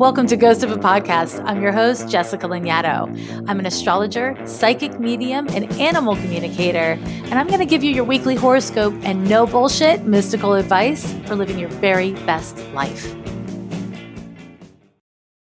Welcome to Ghost of a Podcast. I'm your host, Jessica Lanyadoo. I'm an astrologer, psychic medium, and animal communicator, and I'm going to give you your weekly horoscope and no bullshit mystical advice for living your very best life.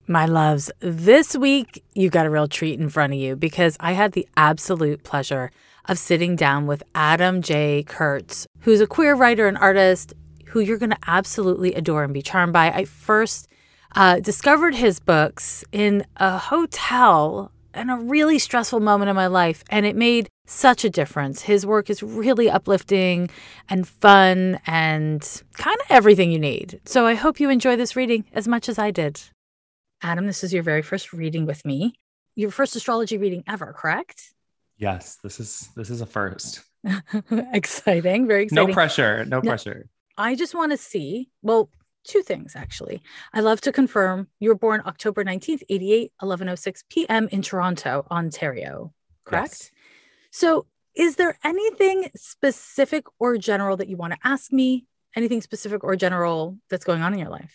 My loves, this week you got a real treat in front of you because I had the absolute pleasure of sitting down with Adam J. Kurtz, who's a queer writer and artist who you're going to absolutely adore and be charmed by. I first uh, discovered his books in a hotel in a really stressful moment in my life, and it made such a difference. His work is really uplifting and fun and kind of everything you need. So I hope you enjoy this reading as much as I did. Adam, this is your very first reading with me. Your first astrology reading ever, correct? Yes, this is this is a first. exciting, very exciting. No pressure, no pressure. I just want to see, well, two things actually. I love to confirm you were born October 19th, 88, 1106 p.m. in Toronto, Ontario, correct? Yes. So, is there anything specific or general that you want to ask me? Anything specific or general that's going on in your life?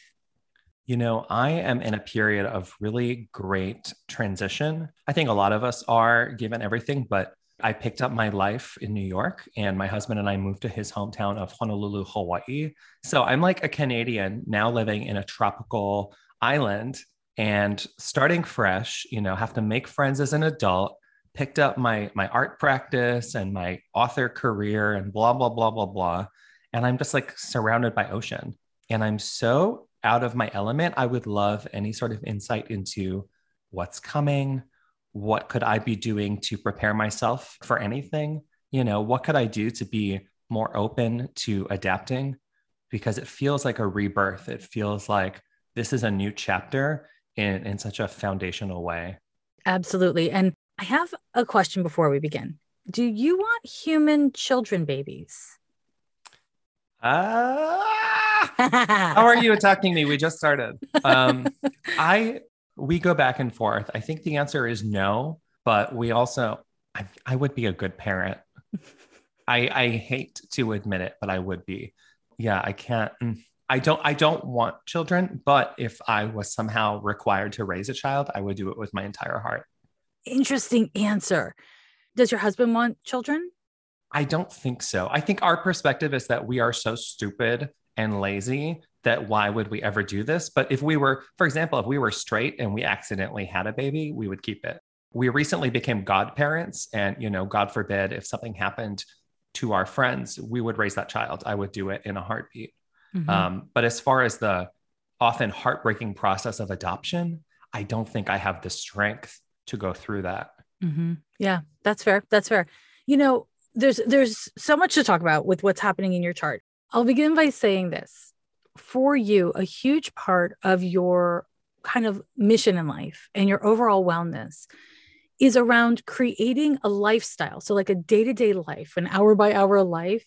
You know, I am in a period of really great transition. I think a lot of us are given everything, but I picked up my life in New York and my husband and I moved to his hometown of Honolulu, Hawaii. So I'm like a Canadian now living in a tropical island and starting fresh, you know, have to make friends as an adult, picked up my my art practice and my author career and blah blah blah blah blah. And I'm just like surrounded by ocean. And I'm so out of my element. I would love any sort of insight into what's coming, what could I be doing to prepare myself for anything? You know, what could I do to be more open to adapting? Because it feels like a rebirth. It feels like this is a new chapter in, in such a foundational way. Absolutely. And I have a question before we begin. Do you want human children babies? Uh, how are you attacking me? We just started. Um, I we go back and forth. I think the answer is no, but we also, I, I would be a good parent. I, I hate to admit it, but I would be. Yeah, I can't. Mm, I don't. I don't want children, but if I was somehow required to raise a child, I would do it with my entire heart. Interesting answer. Does your husband want children? I don't think so. I think our perspective is that we are so stupid and lazy that why would we ever do this? But if we were, for example, if we were straight and we accidentally had a baby, we would keep it. We recently became godparents, and you know, God forbid, if something happened to our friends, we would raise that child. I would do it in a heartbeat. Mm-hmm. Um, but as far as the often heartbreaking process of adoption, I don't think I have the strength to go through that. Mm-hmm. Yeah, that's fair. That's fair. You know, there's there's so much to talk about with what's happening in your chart. I'll begin by saying this for you, a huge part of your kind of mission in life and your overall wellness is around creating a lifestyle. So, like a day to day life, an hour by hour life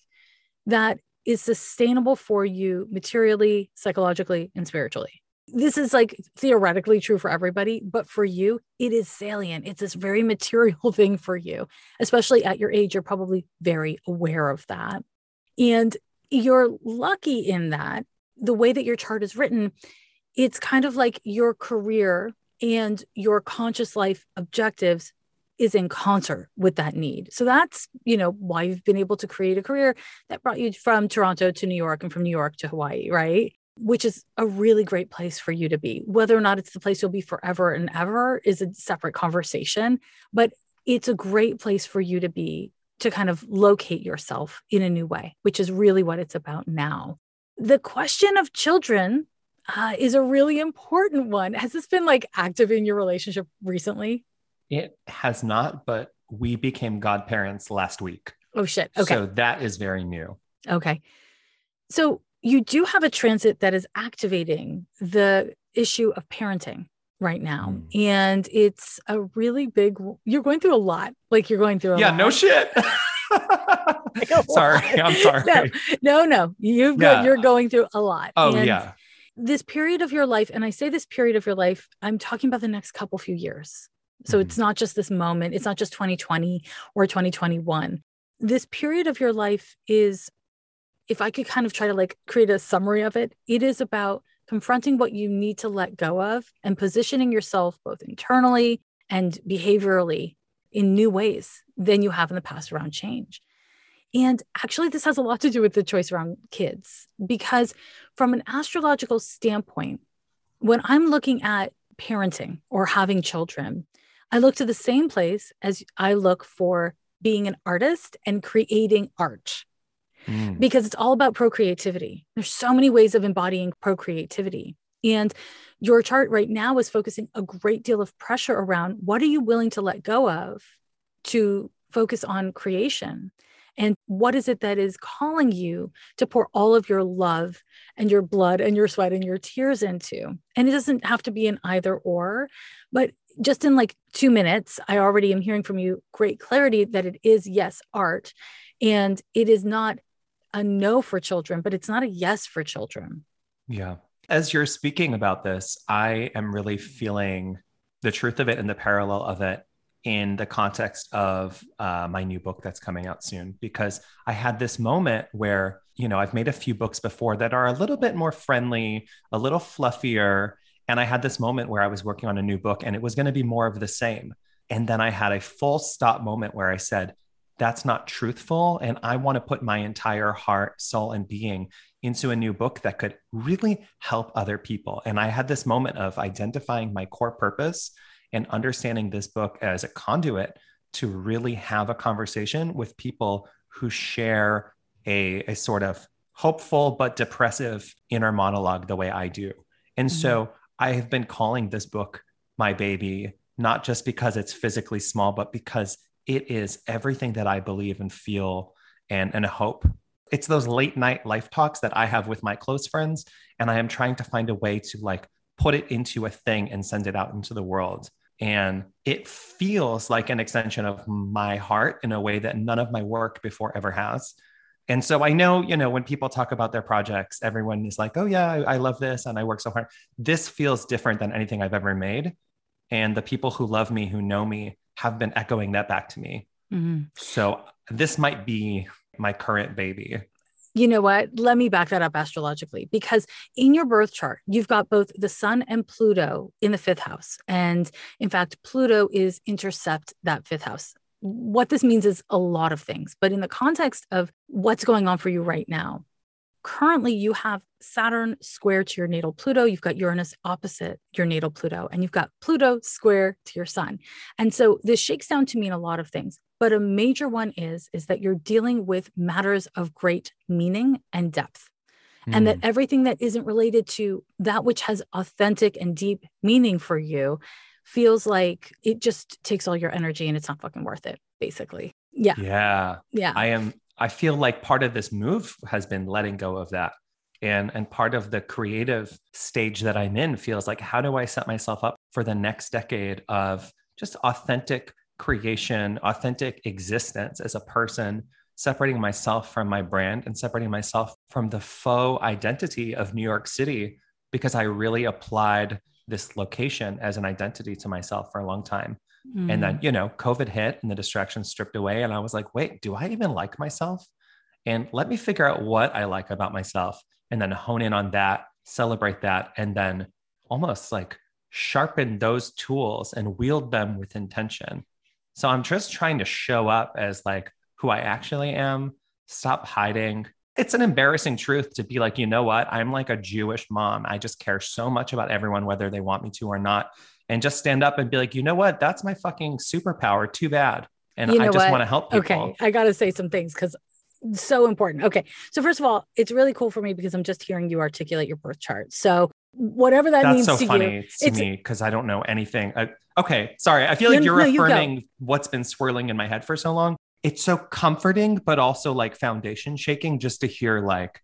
that is sustainable for you materially, psychologically, and spiritually. This is like theoretically true for everybody, but for you, it is salient. It's this very material thing for you, especially at your age. You're probably very aware of that. And you're lucky in that the way that your chart is written, it's kind of like your career and your conscious life objectives is in concert with that need. So that's, you know, why you've been able to create a career that brought you from Toronto to New York and from New York to Hawaii, right? Which is a really great place for you to be. Whether or not it's the place you'll be forever and ever is a separate conversation, but it's a great place for you to be to kind of locate yourself in a new way, which is really what it's about now the question of children uh, is a really important one. Has this been like active in your relationship recently? It has not, but we became godparents last week. Oh, shit. Okay. So that is very new. Okay. So you do have a transit that is activating the issue of parenting right now. Mm. And it's a really big, you're going through a lot. Like you're going through Yeah, lot. no shit. sorry, I'm sorry. No, no, no. You've yeah. you're going through a lot. Oh and yeah. This period of your life, and I say this period of your life, I'm talking about the next couple few years. So mm-hmm. it's not just this moment. It's not just 2020 or 2021. This period of your life is, if I could kind of try to like create a summary of it, it is about confronting what you need to let go of and positioning yourself both internally and behaviorally in new ways than you have in the past around change. And actually, this has a lot to do with the choice around kids, because from an astrological standpoint, when I'm looking at parenting or having children, I look to the same place as I look for being an artist and creating art mm. because it's all about procreativity. There's so many ways of embodying procreativity. And your chart right now is focusing a great deal of pressure around what are you willing to let go of to focus on creation? And what is it that is calling you to pour all of your love and your blood and your sweat and your tears into? And it doesn't have to be an either or, but just in like two minutes, I already am hearing from you great clarity that it is, yes, art. And it is not a no for children, but it's not a yes for children. Yeah. As you're speaking about this, I am really feeling the truth of it and the parallel of it in the context of uh, my new book that's coming out soon because I had this moment where, you know, I've made a few books before that are a little bit more friendly, a little fluffier. And I had this moment where I was working on a new book and it was going to be more of the same. And then I had a full stop moment where I said, that's not truthful. And I want to put my entire heart, soul, and being into a new book that could really help other people. And I had this moment of identifying my core purpose and understanding this book as a conduit to really have a conversation with people who share a, a sort of hopeful but depressive inner monologue the way I do. And mm-hmm. so I have been calling this book my baby, not just because it's physically small, but because it is everything that I believe and feel and, and hope. It's those late night life talks that I have with my close friends. And I am trying to find a way to like put it into a thing and send it out into the world. And it feels like an extension of my heart in a way that none of my work before ever has. And so I know, you know, when people talk about their projects, everyone is like, oh, yeah, I, I love this and I work so hard. This feels different than anything I've ever made. And the people who love me, who know me, have been echoing that back to me. Mm-hmm. So this might be my current baby you know what? Let me back that up astrologically because in your birth chart, you've got both the sun and Pluto in the fifth house. And in fact, Pluto is intercept that fifth house. What this means is a lot of things, but in the context of what's going on for you right now, currently you have Saturn square to your natal Pluto, you've got Uranus opposite your natal Pluto, and you've got Pluto square to your sun. And so this shakes down to mean a lot of things, but a major one is is that you're dealing with matters of great meaning and depth. Mm. And that hmm. everything that isn't related to that which has authentic and deep meaning for you feels like it just takes all your energy and it's not fucking worth it, basically. Yeah. Yeah. Yeah. I am I feel like part of this move has been letting go of that. And, and part of the creative stage that I'm in feels like, how do I set myself up for the next decade of just authentic creation, authentic existence as a person, separating myself from my brand and separating myself from the faux identity of New York City because I really applied this location as an identity to myself for a long time. Mm. And then, mm. you know, COVID hit and the distractions stripped away. And I was like, wait, do I even like myself? And let me figure out what I like about myself and then hone in on that, celebrate that, and then almost like sharpen those tools and wield them with intention. So I'm just trying to show up as like who I actually am, stop hiding. It's an embarrassing truth to be like, you know what? I'm like a Jewish mom. I just care so much about everyone, whether they want me to or not and just stand up and be like, you know what? That's my fucking superpower. Too bad. And you know I just want to help people. Okay. I got to say some things because so important. Okay. So, first of all, it's really cool for me because I'm just hearing you articulate your birth chart. So, whatever that That's means so to funny you, to me because I don't know anything. I, okay. Sorry. I feel like you're no, affirming you what's been swirling in my head for so long. It's so comforting, but also like foundation shaking just to hear like,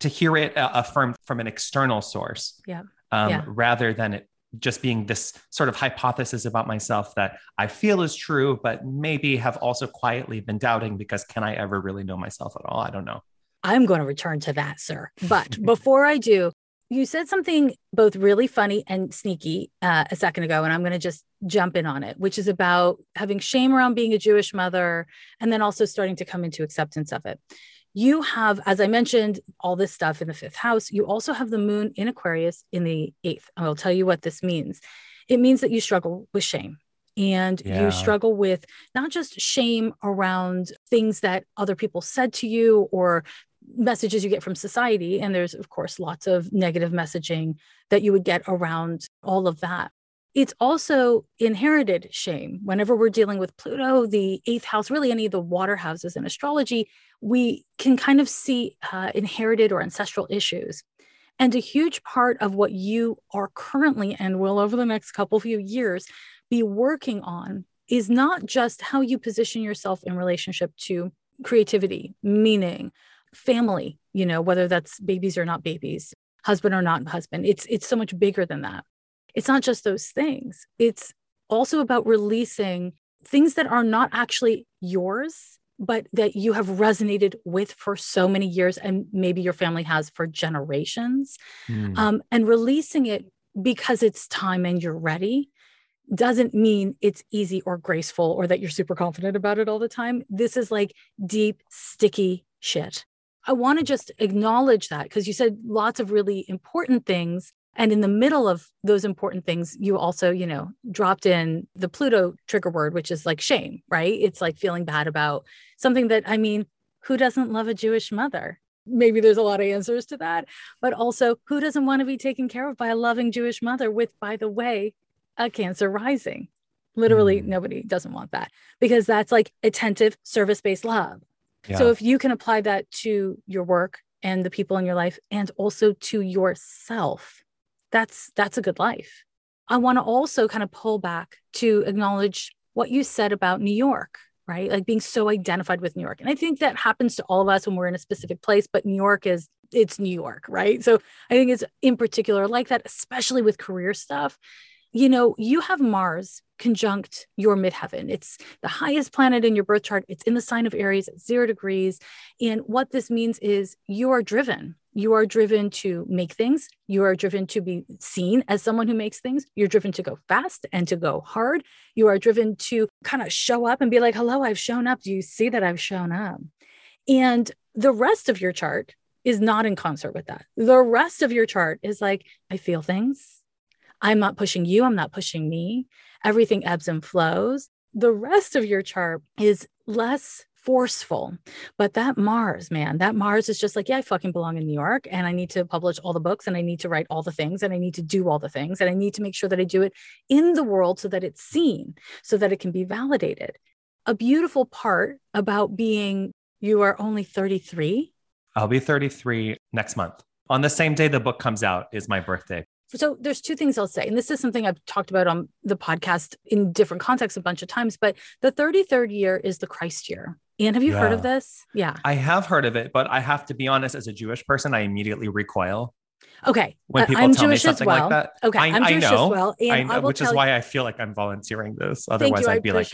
to hear it uh, affirmed from an external source. Yeah. Um, yeah. rather than it just being this sort of hypothesis about myself that I feel is true, but maybe have also quietly been doubting because can I ever really know myself at all? I don't know. I'm going to return to that, sir. But before I do, you said something both really funny and sneaky uh, a second ago, and I'm going to just jump in on it, which is about having shame around being a Jewish mother and then also starting to come into acceptance of it. You have, as I mentioned, all this stuff in the fifth house. You also have the moon in Aquarius in the eighth. I will tell you what this means. It means that you struggle with shame and yeah. you struggle with not just shame around things that other people said to you or messages you get from society. And there's, of course, lots of negative messaging that you would get around all of that. It's also inherited shame. Whenever we're dealing with Pluto, the eighth house, really any of the water houses in astrology, we can kind of see uh, inherited or ancestral issues. And a huge part of what you are currently and will over the next couple few years be working on is not just how you position yourself in relationship to creativity, meaning, family, you know, whether that's babies or not babies, husband or not husband. It's it's so much bigger than that it's not just those things, it's also about releasing things that are not actually yours, but that you have resonated with for so many years, and maybe your family has for generations, mm. um, and releasing it because it's time and you're ready doesn't mean it's easy or graceful or that you're super confident about it all the time. This is like deep, sticky shit. I want to just acknowledge that because you said lots of really important things and in the middle of those important things, you also, you know, dropped in the Pluto trigger word, which is like shame, right? It's like feeling bad about something that, I mean, who doesn't love a Jewish mother? Maybe there's a lot of answers to that. But also, who doesn't want to be taken care of by a loving Jewish mother with, by the way, a Cancer rising? Literally, mm. nobody doesn't want that because that's like attentive, service based love. Yeah. So if you can apply that to your work and the people in your life and also to yourself, that's that's a good life i want to also kind of pull back to acknowledge what you said about new york right like being so identified with new york and i think that happens to all of us when we're in a specific place but new york is it's new york right so i think it's in particular like that especially with career stuff you know you have mars conjunct your midheaven. It's the highest planet in your birth chart. It's in the sign of Aries at zero degrees. And what this means is you are driven. You are driven to make things. You are driven to be seen as someone who makes things. You're driven to go fast and to go hard. You are driven to kind of show up and be like, hello, I've shown up. Do you see that I've shown up? And the rest of your chart is not in concert with that. The rest of your chart is like, I feel things. I'm not pushing you. I'm not pushing me everything ebbs and flows. The rest of your chart is less forceful. But that Mars, man, that Mars is just like, yeah, I fucking belong in New York and I need to publish all the books and I need to write all the things and I need to do all the things and I need to make sure that I do it in the world so that it's seen, so that it can be validated. A beautiful part about being you are only 33. I'll be 33 next month. On the same day the book comes out is my birthday. So there's two things I'll say, and this is something I've talked about on the podcast in different contexts a bunch of times. But the 33rd year is the Christ year. And have you yeah. heard of this? Yeah, I have heard of it, but I have to be honest. As a Jewish person, I immediately recoil. Okay, when people I'm tell Jewish me something well. like that, okay, I, I'm Jewish I know, as well, I know, which is why you, I feel like I'm volunteering this. Otherwise, you, I'd be like,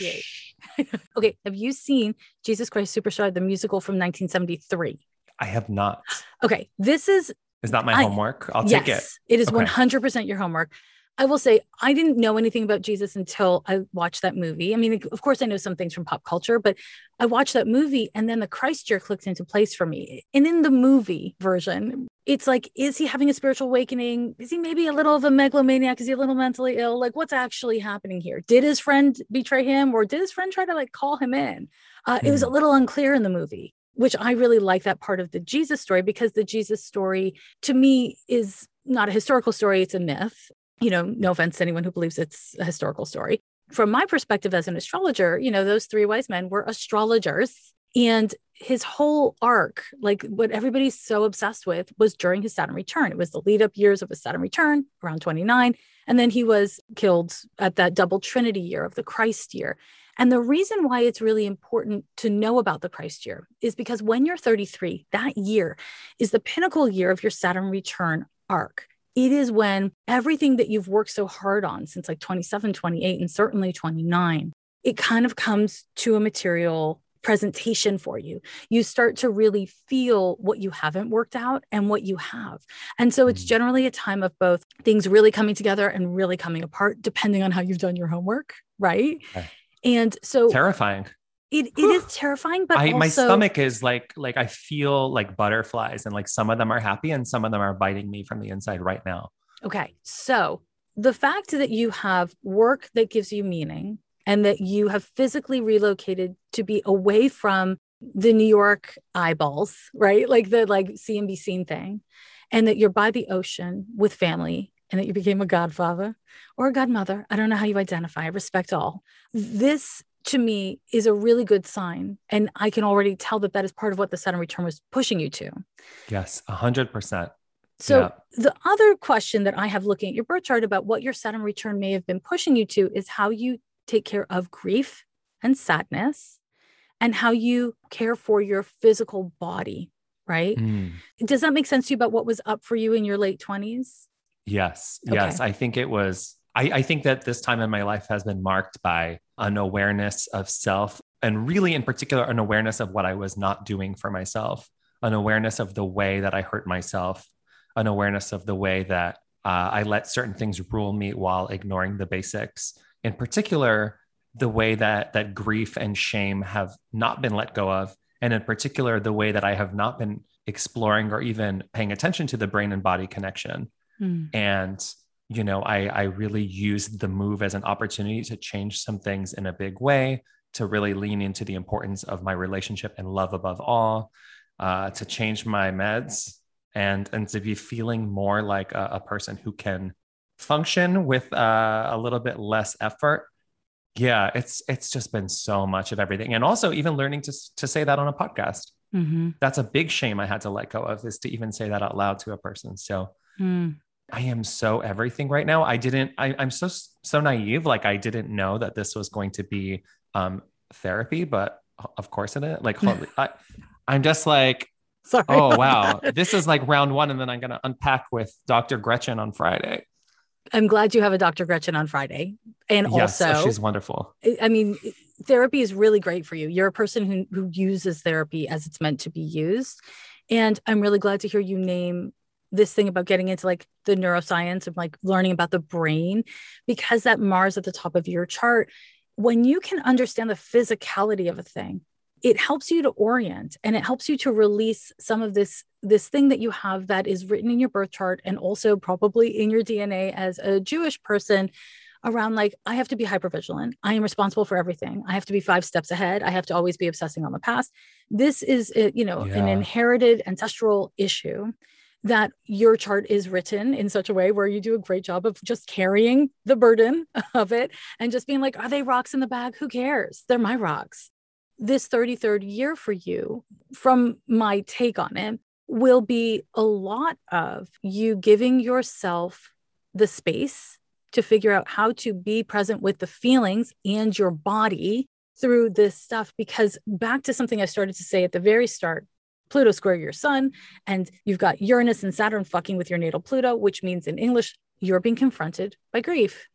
okay. Have you seen Jesus Christ Superstar, the musical from 1973? I have not. Okay, this is is that my I, homework? I'll yes, take it. It is okay. 100% your homework. I will say I didn't know anything about Jesus until I watched that movie. I mean, of course, I know some things from pop culture, but I watched that movie and then the Christ year clicked into place for me. And in the movie version, it's like, is he having a spiritual awakening? Is he maybe a little of a megalomaniac? Is he a little mentally ill? Like, what's actually happening here? Did his friend betray him or did his friend try to like call him in? Uh, mm. It was a hmm. little unclear in the movie which I really like that part of the Jesus story because the Jesus story to me is not a historical story, it's a myth. You know, no offense to anyone who believes it's a historical story. From my perspective as an astrologer, you know, those three wise men were astrologers. And his whole arc, like what everybody's so obsessed with, was during his Saturn return. It was the lead up years of his Saturn return around 29. And then he was killed at that double trinity year of the Christ year. And the reason why it's really important to know about the Christ year is because when you're 33, that year is the pinnacle year of your Saturn return arc. It is when everything that you've worked so hard on since like 27, 28, and certainly 29, it kind of comes to a material presentation for you. You start to really feel what you haven't worked out and what you have. And so it's mm. generally a time of both things really coming together and really coming apart, depending on how you've done your homework, right? Okay. And so terrifying. it, it is terrifying, but I, also, my stomach is like like I feel like butterflies, and like some of them are happy, and some of them are biting me from the inside right now. Okay, so the fact that you have work that gives you meaning, and that you have physically relocated to be away from the New York eyeballs, right? Like the like see and be seen thing, and that you're by the ocean with family, and that you became a godfather or a godmother. I don't know how you identify. I respect all. This to me is a really good sign. And I can already tell that that is part of what the Saturn return was pushing you to. Yes, 100%. So, Yeah. the other question that I have looking at your birth chart about what your Saturn return may have been pushing you to is how you take care of grief and sadness and how you care for your physical body, right? Mm. Does that make sense to you about what was up for you in your late 20s? Yes, Okay. yes. I think it was, I, I think that this time in my life has been marked by an awareness of self and really, in particular, an awareness of what I was not doing for myself, an awareness of the way that I hurt myself, an awareness of the way that uh, I let certain things rule me while ignoring the basics. In particular, the way that that grief and shame have not been let go of, and in particular, the way that I have not been exploring or even paying attention to the brain and body connection and you know i i really used the move as an opportunity to change some things in a big way to really lean into the importance of my relationship and love above all uh, to change my meds and and to be feeling more like a, a person who can function with uh, a little bit less effort. Yeah it's it's just been so much of everything. And also even learning to to say that on a podcast. Mm-hmm. that's a big shame i had to let go of is to even say that out loud to a person. So Mm. I am so everything right now. I didn't, I, I'm so, so naive. Like I didn't know that this was going to be um, therapy, but of course it is. Like, holy, I, I'm just like, Sorry. oh, wow. that. This is like round one. And then I'm going to unpack with Dr. Gretchen on Friday. I'm glad you have a Dr. Gretchen on Friday. And yes. oh, also, she's wonderful. I- I mean, therapy is really great for you. You're a person who, who uses therapy as it's meant to be used. And I'm really glad to hear you name this thing about getting into like the neuroscience and like learning about the brain because that Mars at the top of your chart, when you can understand the physicality of a thing, it helps you to orient and it helps you to release some of this this thing that you have that is written in your birth chart and also probably in your DNA as a Jewish person around like I have to be hyper vigilant. I am responsible for everything. I have to be five steps ahead. I have to always be obsessing on the past. This is uh, you know an inherited ancestral issue that your chart is written in such a way where you do a great job of just carrying the burden of it and just being like are they rocks in the bag? Who cares? They're my rocks. This 33rd year for you from my take on it will be a lot of you giving yourself the space to figure out how to be present with the feelings and your body through this stuff. Because back to something i started to say at the very start pluto square your sun and you've got uranus and saturn fucking with your natal pluto which means in english you're being confronted by grief.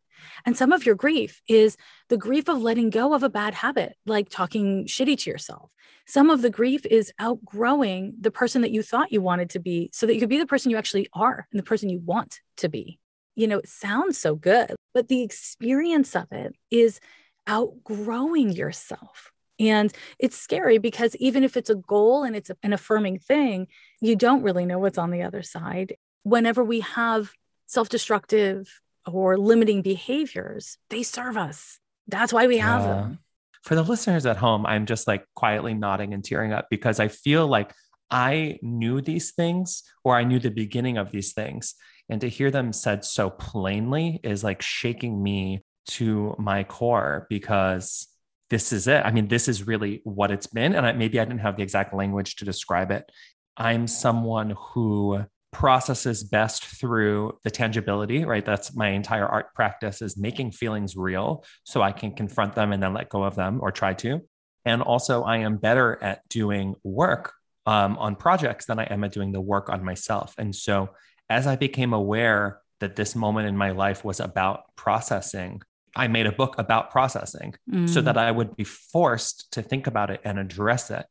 And some of your grief is the grief of letting go of a bad habit like talking shitty to yourself. Some of the grief is outgrowing the person that you thought you wanted to be so that you could be the person you actually are and the person you want to be. You know it sounds so good but the experience of it is outgrowing yourself and it's scary because even if it's a goal and it's an affirming thing, you don't really know what's on the other side. Whenever we have self destructive or limiting behaviors, they serve us. That's why we have Yeah. them. For the listeners at home, I'm just like quietly nodding and tearing up because I feel like I knew these things or I knew the beginning of these things. And to hear them said so plainly is like shaking me to my core because this is it. I mean, this is really what it's been. And I, maybe I didn't have the exact language to describe it. I'm someone who processes best through the tangibility, right? That's my entire art practice is making feelings real so I can confront them and then let go of them or try to. And also, I am better at doing work um, on projects than I am at doing the work on myself. And so, as I became aware that this moment in my life was about processing, I made a book about processing so Mm. that I would be forced to think about it and address it.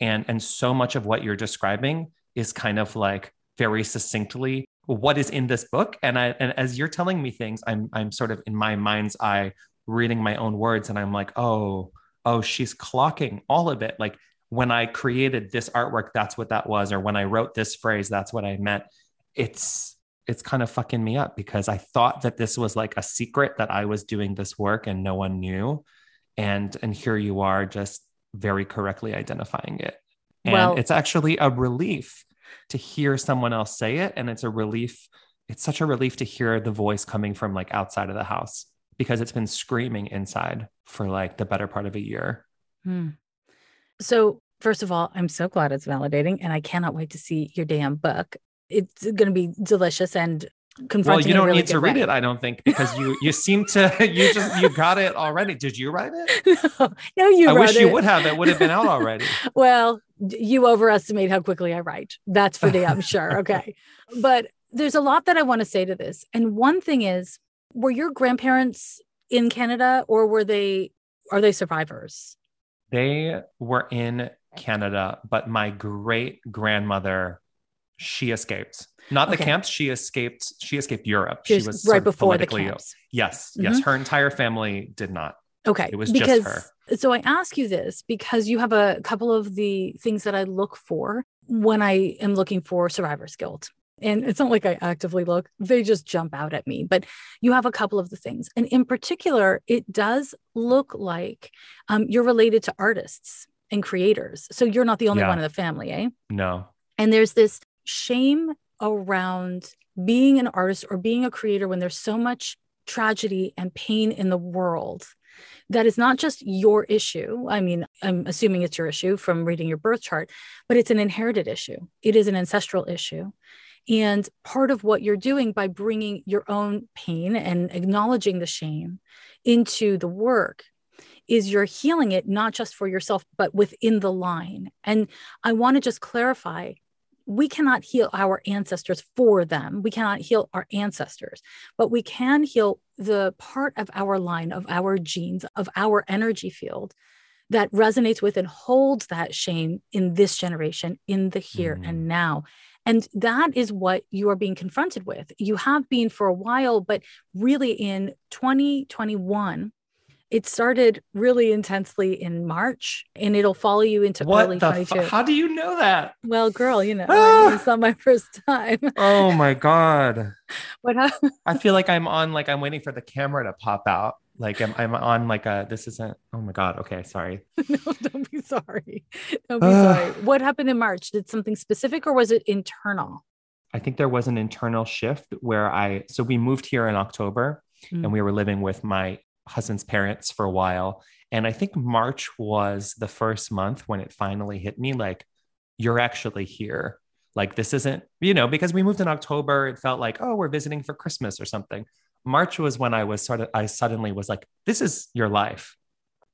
And and so much of what you're describing is kind of like very succinctly what is in this book. And I and as you're telling me things, I'm I'm sort of in my mind's eye reading my own words, and I'm like, oh, oh, she's clocking all of it. Like when I created this artwork, that's what that was. Or when I wrote this phrase, that's what I meant. It's, it's kind of fucking me up because I thought that this was like a secret that I was doing this work and no one knew. And, and here you are just very correctly identifying it. And well, it's actually a relief to hear someone else say it. And it's a relief. It's such a relief to hear the voice coming from like outside of the house because it's been screaming inside for like the better part of a year. Hmm. So, first of all, I'm so glad it's validating and I cannot wait to see your damn book. It's going to be delicious and confronting. Well, you don't really need to read way. it, I don't think, because you you seem to you just you got it already. Did you write it? No, no you. I wish it. you would have. It would have been out already. well, you overestimate how quickly I write. That's for damn sure. Okay, but there's a lot that I want to say to this, and one thing is, were your grandparents in Canada, or were they? Are they survivors? They were in Canada, but my great grandmother, she escaped not the okay. camps. She escaped. She escaped Europe. She, she was right before the camps. Yes, mm-hmm. yes. Her entire family did not. Okay, it was because, just her. So I ask you this because you have a couple of the things that I look for when I am looking for survivor's guilt. And it's not like I actively look, they just jump out at me. But you have a couple of the things. And in particular, it does look like um, you're related to artists and creators. So you're not the only yeah. one in the family, eh? No. And there's this shame around being an artist or being a creator when there's so much tragedy and pain in the world that is not just your issue. I mean, I'm assuming it's your issue from reading your birth chart, but it's an inherited issue. It is an ancestral issue. And part of what you're doing by bringing your own pain and acknowledging the shame into the work is you're healing it not just for yourself, but within the line. And I want to just clarify we cannot heal our ancestors for them. We cannot heal our ancestors, but we can heal the part of our line, of our genes, of our energy field that resonates with and holds that shame in this generation, in the here mm. and now. And that is what you are being confronted with. You have been for a while, but really in 2021, it started really intensely in March and it'll follow you into what early 22. Fu- how do you know that? Well, girl, you know, I mean, it's not my first time. oh my God. What happened? I feel like I'm on, like, I'm waiting for the camera to pop out. Like, I'm, I'm on, like, a, this isn't, oh my God. Okay. Sorry. no, don't be sorry. Don't be sorry. What happened in March? Did something specific or was it internal? I think there was an internal shift where I, so we moved here in October mm. and we were living with my husband's parents for a while. And I think March was the first month when it finally hit me like, you're actually here. Like, this isn't, you know, because we moved in October, it felt like, oh, we're visiting for Christmas or something. March was when I was sort of, I suddenly was like, this is your life.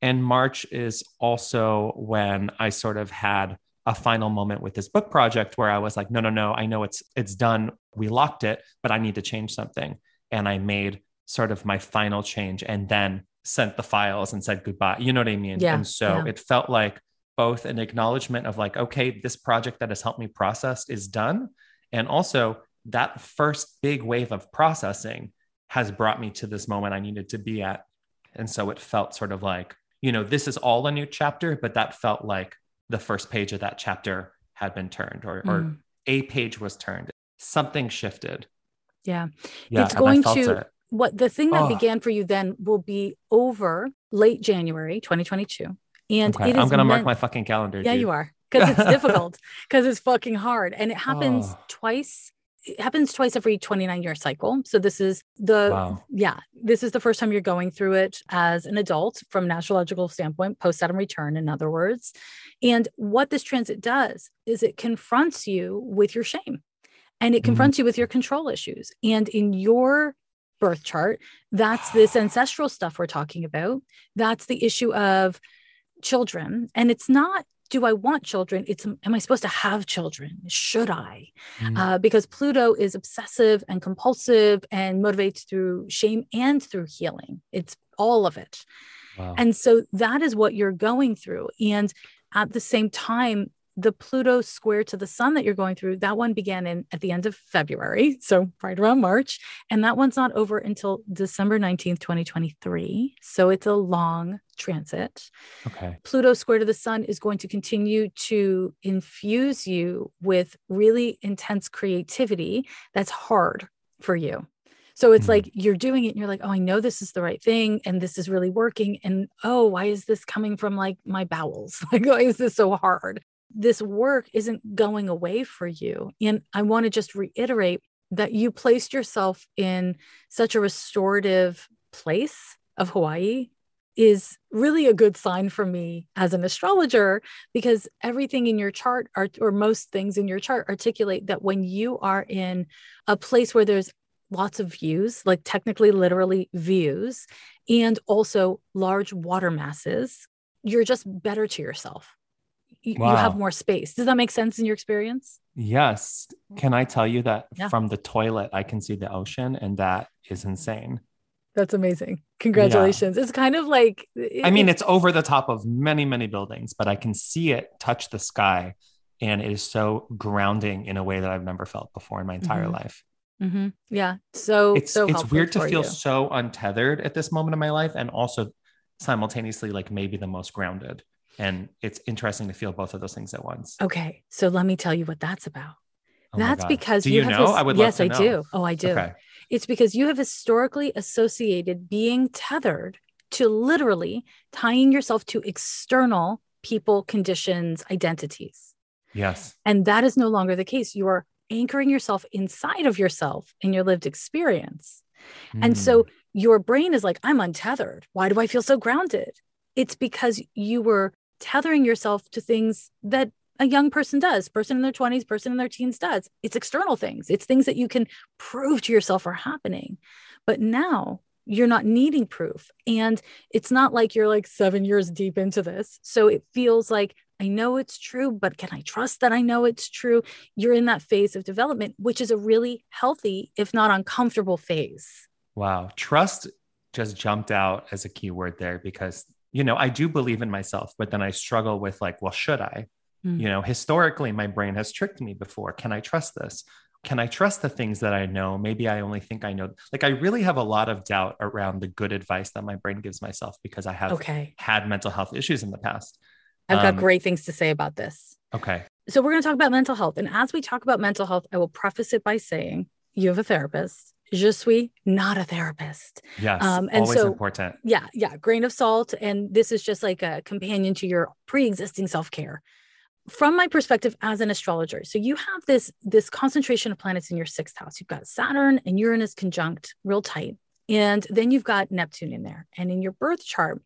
And March is also when I sort of had a final moment with this book project where I was like, no, no, no, I know it's it's done. We locked it, but I need to change something. And I made sort of my final change and then sent the files and said goodbye. You know what I mean? Yeah, and so yeah. it felt like both an acknowledgement of like, okay, this project that has helped me process is done. And also that first big wave of processing has brought me to this moment I needed to be at. And so it felt sort of like, you know, this is all a new chapter, but that felt like the first page of that chapter had been turned or, mm. or a page was turned. Something shifted. Yeah. yeah it's going to it what the thing that oh. began for you then will be over late January 2022. And okay. I'm gonna mark my fucking calendar. Yeah, dude. you are. Because it's difficult. Because it's fucking hard. And it happens oh. twice. It happens twice every 29 year cycle. So this is the wow. yeah, this is the first time you're going through it as an adult from an astrological standpoint, post Saturn return, in other words. And what this transit does is it confronts you with your shame and it mm-hmm. confronts mm-hmm. you with your control issues. And in your birth chart. That's this ancestral stuff we're talking about. That's the issue of children. And it's not, do I want children? It's, am I supposed to have children? Should I? Mm. Uh, because Pluto is obsessive and compulsive and motivates through shame and through healing. It's all of it. Wow. And so that is what you're going through. And at the same time, the Pluto square to the sun that you're going through, that one began in at the end of February, so right around March, and that one's not over until December 19th, 2023. So it's a long transit. Okay. Pluto square to the sun is going to continue to infuse you with really intense creativity that's hard for you. So it's mm-hmm. like you're doing it and you're like, oh, I know this is the right thing and this is really working. And oh, why is this coming from like my bowels? Like, why is this so hard? This work isn't going away for you. And I want to just reiterate that you placed yourself in such a restorative place of Hawaii is really a good sign for me as an astrologer because everything in your chart are, or most things in your chart articulate that when you are in a place where there's lots of views, like technically, literally views, and also large water masses, you're just better to yourself. Wow. You have more space. Does that make sense in your experience? Yes. Can I tell you that yeah. from the toilet, I can see the ocean, and that is insane. That's amazing. Congratulations. Yeah. It's kind of like it, I mean, it's over the top of many, many buildings, but I can see it touch the sky. And it is so grounding in a way that I've never felt before in my entire mm-hmm. life. Mm-hmm. Yeah. So it's so it's weird to feel you. so untethered at this moment in my life, and also simultaneously like maybe the most grounded. And it's interesting to feel both of those things at once. Okay, so let me tell you what that's about. Oh that's because do you, you know? I would yes, I know. do. Oh, I do. Okay. It's because you have historically associated being tethered to literally tying yourself to external people, conditions, identities. Yes. And that is no longer the case. You are anchoring yourself inside of yourself in your lived experience. Mm. And so hmm. your brain is like, I'm untethered. Why do I feel so grounded? It's because you were tethering yourself to things that a young person does, person in their 20s, person in their teens does. It's external things, it's things that you can prove to yourself are happening. But now you're not needing proof. And it's not like you're like seven years deep into this. So it feels like I know it's true, but can I trust that I know it's true? You're in that phase of development, which is a really healthy, if not uncomfortable phase. Wow. Trust just jumped out as a key word there because, you know, I do believe in myself, but then I struggle with like, well, should I? Mm. You know, historically, my brain has tricked me before. Can I trust this? Can I trust the things that I know? Maybe I only think I know. Like, I really have a lot of doubt around the good advice that my brain gives myself because I have okay. had mental health issues in the past. I've got um, great things to say about this. Okay. So we're going to talk about mental health. And as we talk about mental health, I will preface it by saying you have a therapist. Je suis not a therapist. Yes. Um, and always so, important. Yeah. Yeah. Grain of salt. And this is just like a companion to your pre existing self care. From my perspective as an astrologer, so you have this this concentration of planets in your sixth house. You've got Saturn and Uranus conjunct real tight, and then you've got Neptune in there. And in your birth chart,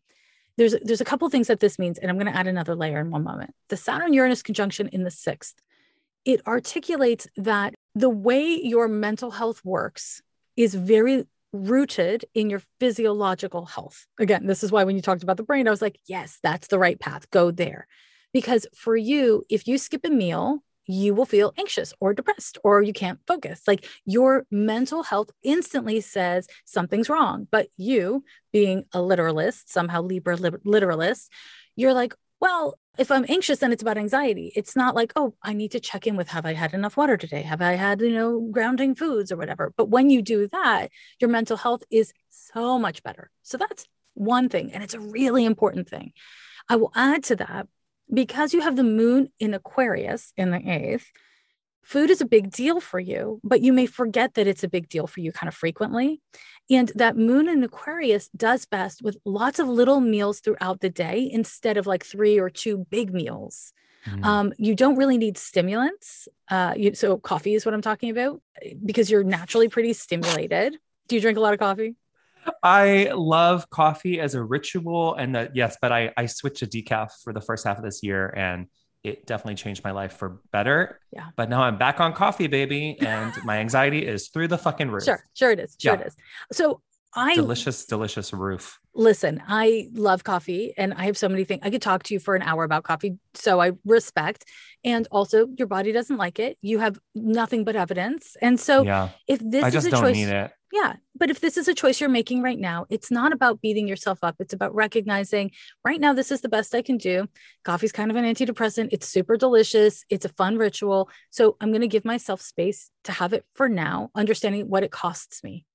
there's there's a couple things that this means, and I'm going to add another layer in one moment. The Saturn Uranus conjunction in the sixth, it articulates that the way your mental health works is very rooted in your physiological health. Again, this is why when you talked about the brain, I was like, yes, that's the right path. Go there. Because for you, if you skip a meal, you will feel anxious or depressed or you can't focus. Like your mental health instantly says something's wrong. But you, being a literalist, somehow Libra literalist, you're like, well, if I'm anxious, then it's about anxiety. It's not like, oh, I need to check in with have I had enough water today? Have I had, you know, grounding foods or whatever? But when you do that, your mental health is so much better. So that's one thing. And it's a really important thing. I will add to that because you have the moon in Aquarius in the eighth, food is a big deal for you, but you may forget that it's a big deal for you kind of frequently. And that moon in Aquarius does best with lots of little meals throughout the day instead of like three or two big meals. Mm. Um, you don't really need stimulants. Uh, you, so, coffee is what I'm talking about because you're naturally pretty stimulated. Do you drink a lot of coffee? I love coffee as a ritual, and that yes, but I I switched to decaf for the first half of this year, and it definitely changed my life for better. Yeah. But now I'm back on coffee, baby, and my anxiety is through the fucking roof. Sure, sure it is. Sure yeah. it is. So I delicious, delicious roof. Listen, I love coffee and I have so many things. I could talk to you for an hour about coffee. So I respect. And also your body doesn't like it. You have nothing but evidence. And so yeah. if this I just is a don't choice, need it. yeah, but if this is a choice you're making right now, it's not about beating yourself up. It's about recognizing right now, this is the best I can do. Coffee's kind of an antidepressant. It's super delicious. It's a fun ritual. So I'm going to give myself space to have it for now, understanding what it costs me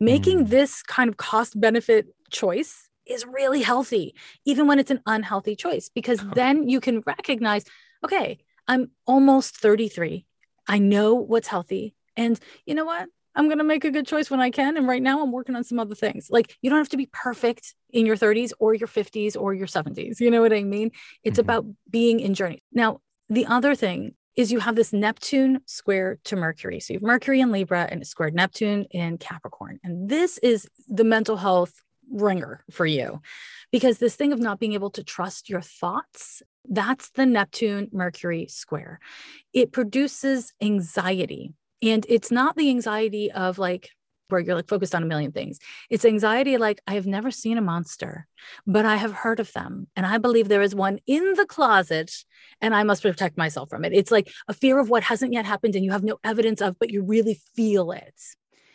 making Mm. this kind of cost benefit choice is really healthy, even when it's an unhealthy choice, because then you can recognize, okay, I'm almost 33. I know what's healthy. And you know what? I'm going to make a good choice when I can. And right now I'm working on some other things. Like you don't have to be perfect in your 30s or your 50s or your 70s. You know what I mean? It's Mhm. about being in journey. Now, the other thing is you have this Neptune square to Mercury. So you have Mercury in Libra and it squared Neptune in Capricorn. And this is the mental health ringer for you because this thing of not being able to trust your thoughts, that's the Neptune Mercury square. It produces anxiety. And it's not the anxiety of like, where you're like focused on a million things. It's anxiety like, I have never seen a monster, but I have heard of them. And I believe there is one in the closet and I must protect myself from it. It's like a fear of what hasn't yet happened and you have no evidence of, but you really feel it.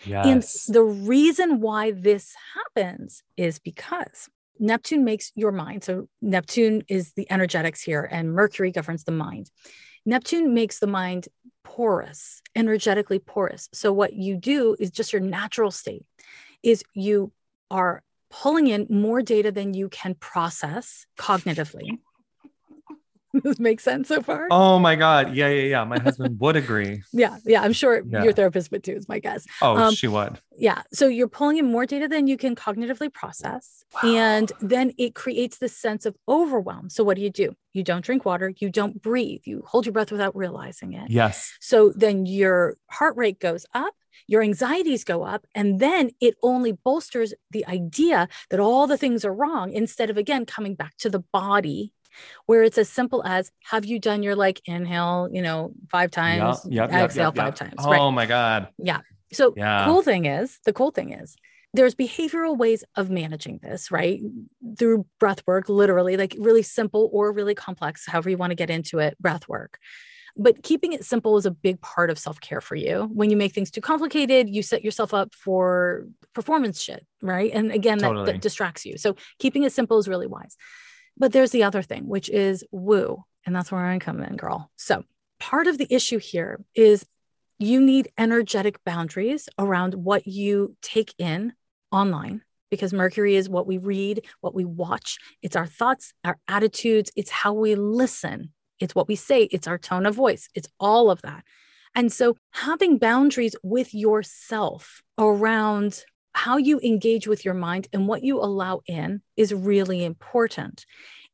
Yes. And the reason why this happens is because Neptune makes your mind. So Neptune is the energetics here, and Mercury governs the mind. Neptune makes the mind porous, energetically porous. So what you do is just your natural state is you are pulling in more data than you can process cognitively. This make sense so far? oh my God. Yeah, yeah, yeah. My husband would agree. Yeah, yeah, I'm sure Yeah. your therapist would too, is my guess. Oh, Um, she would. Yeah. So you're pulling in more data than you can cognitively process. And then it creates this sense of overwhelm. So what do you do? You don't drink water, you don't breathe, you hold your breath without realizing it. Yes. So then your heart rate goes up, your anxieties go up, and then it only bolsters the idea that all the things are wrong instead of again coming back to the body. Where it's as simple as have you done your like inhale, you know, five times, Yep, yep, exhale yep, five times, Oh right? my God. Yeah. So Yeah. cool thing is, the cool thing is there's behavioral ways of managing this, right? Through breath work, literally, like really simple or really complex, however you want to get into it, breath work. But keeping it simple is a big part of self care for you. When you make things too complicated, you set yourself up for performance shit, right? And again, that, that distracts you. So keeping it simple is really wise. But there's the other thing, which is woo. And that's where I come in, girl. So part of the issue here is you need energetic boundaries around what you take in online because Mercury is what we read, what we watch. It's our thoughts, our attitudes, it's how we listen, it's what we say, it's our tone of voice, it's all of that. And so having boundaries with yourself around how you engage with your mind and what you allow in is really important.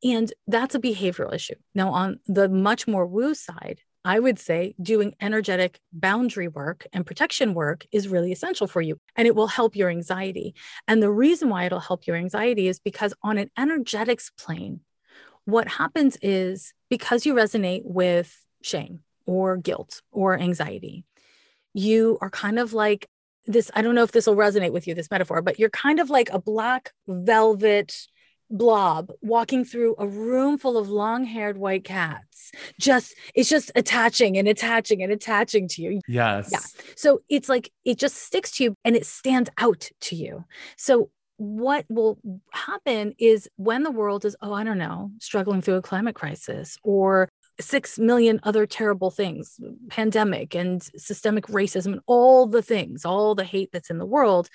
And that's a behavioral issue. Now, on the much more woo side, I would say doing energetic boundary work and protection work is really essential for you and it will help your anxiety. And the reason why it'll help your anxiety is because on an energetics plane, what happens is because you resonate with shame or guilt or anxiety, you are kind of like this. I don't know if this will resonate with you, this metaphor, but you're kind of like a black velvet blob walking through a room full of long-haired white cats just it's just attaching and attaching and attaching to you Yes. Yeah. so it's like it just sticks to you and it stands out to you so what will happen is when the world is oh i don't know struggling through a climate crisis or 6 million other terrible things pandemic and systemic racism and all the things all the hate that's in the world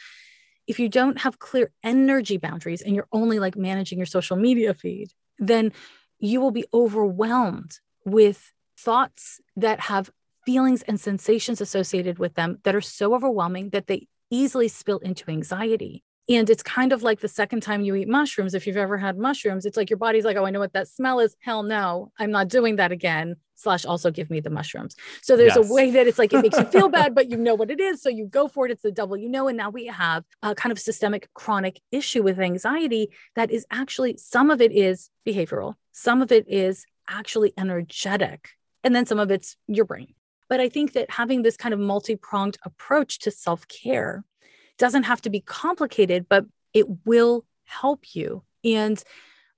if you don't have clear energy boundaries and you're only like managing your social media feed, then you will be overwhelmed with thoughts that have feelings and sensations associated with them that are so overwhelming that they easily spill into anxiety. And it's kind of like the second time you eat mushrooms. If you've ever had mushrooms, it's like your body's like, oh, I know what that smell is. Hell no, I'm not doing that again. Slash, also give me the mushrooms. So there's Yes. a way that it's like it makes you feel bad, but you know what it is. So you go for it. It's the double you know. And now we have a kind of systemic chronic issue with anxiety that is actually some of it is behavioral, some of it is actually energetic, and then some of it's your brain. But I think that having this kind of multi pronged approach to self care doesn't have to be complicated, but it will help you. And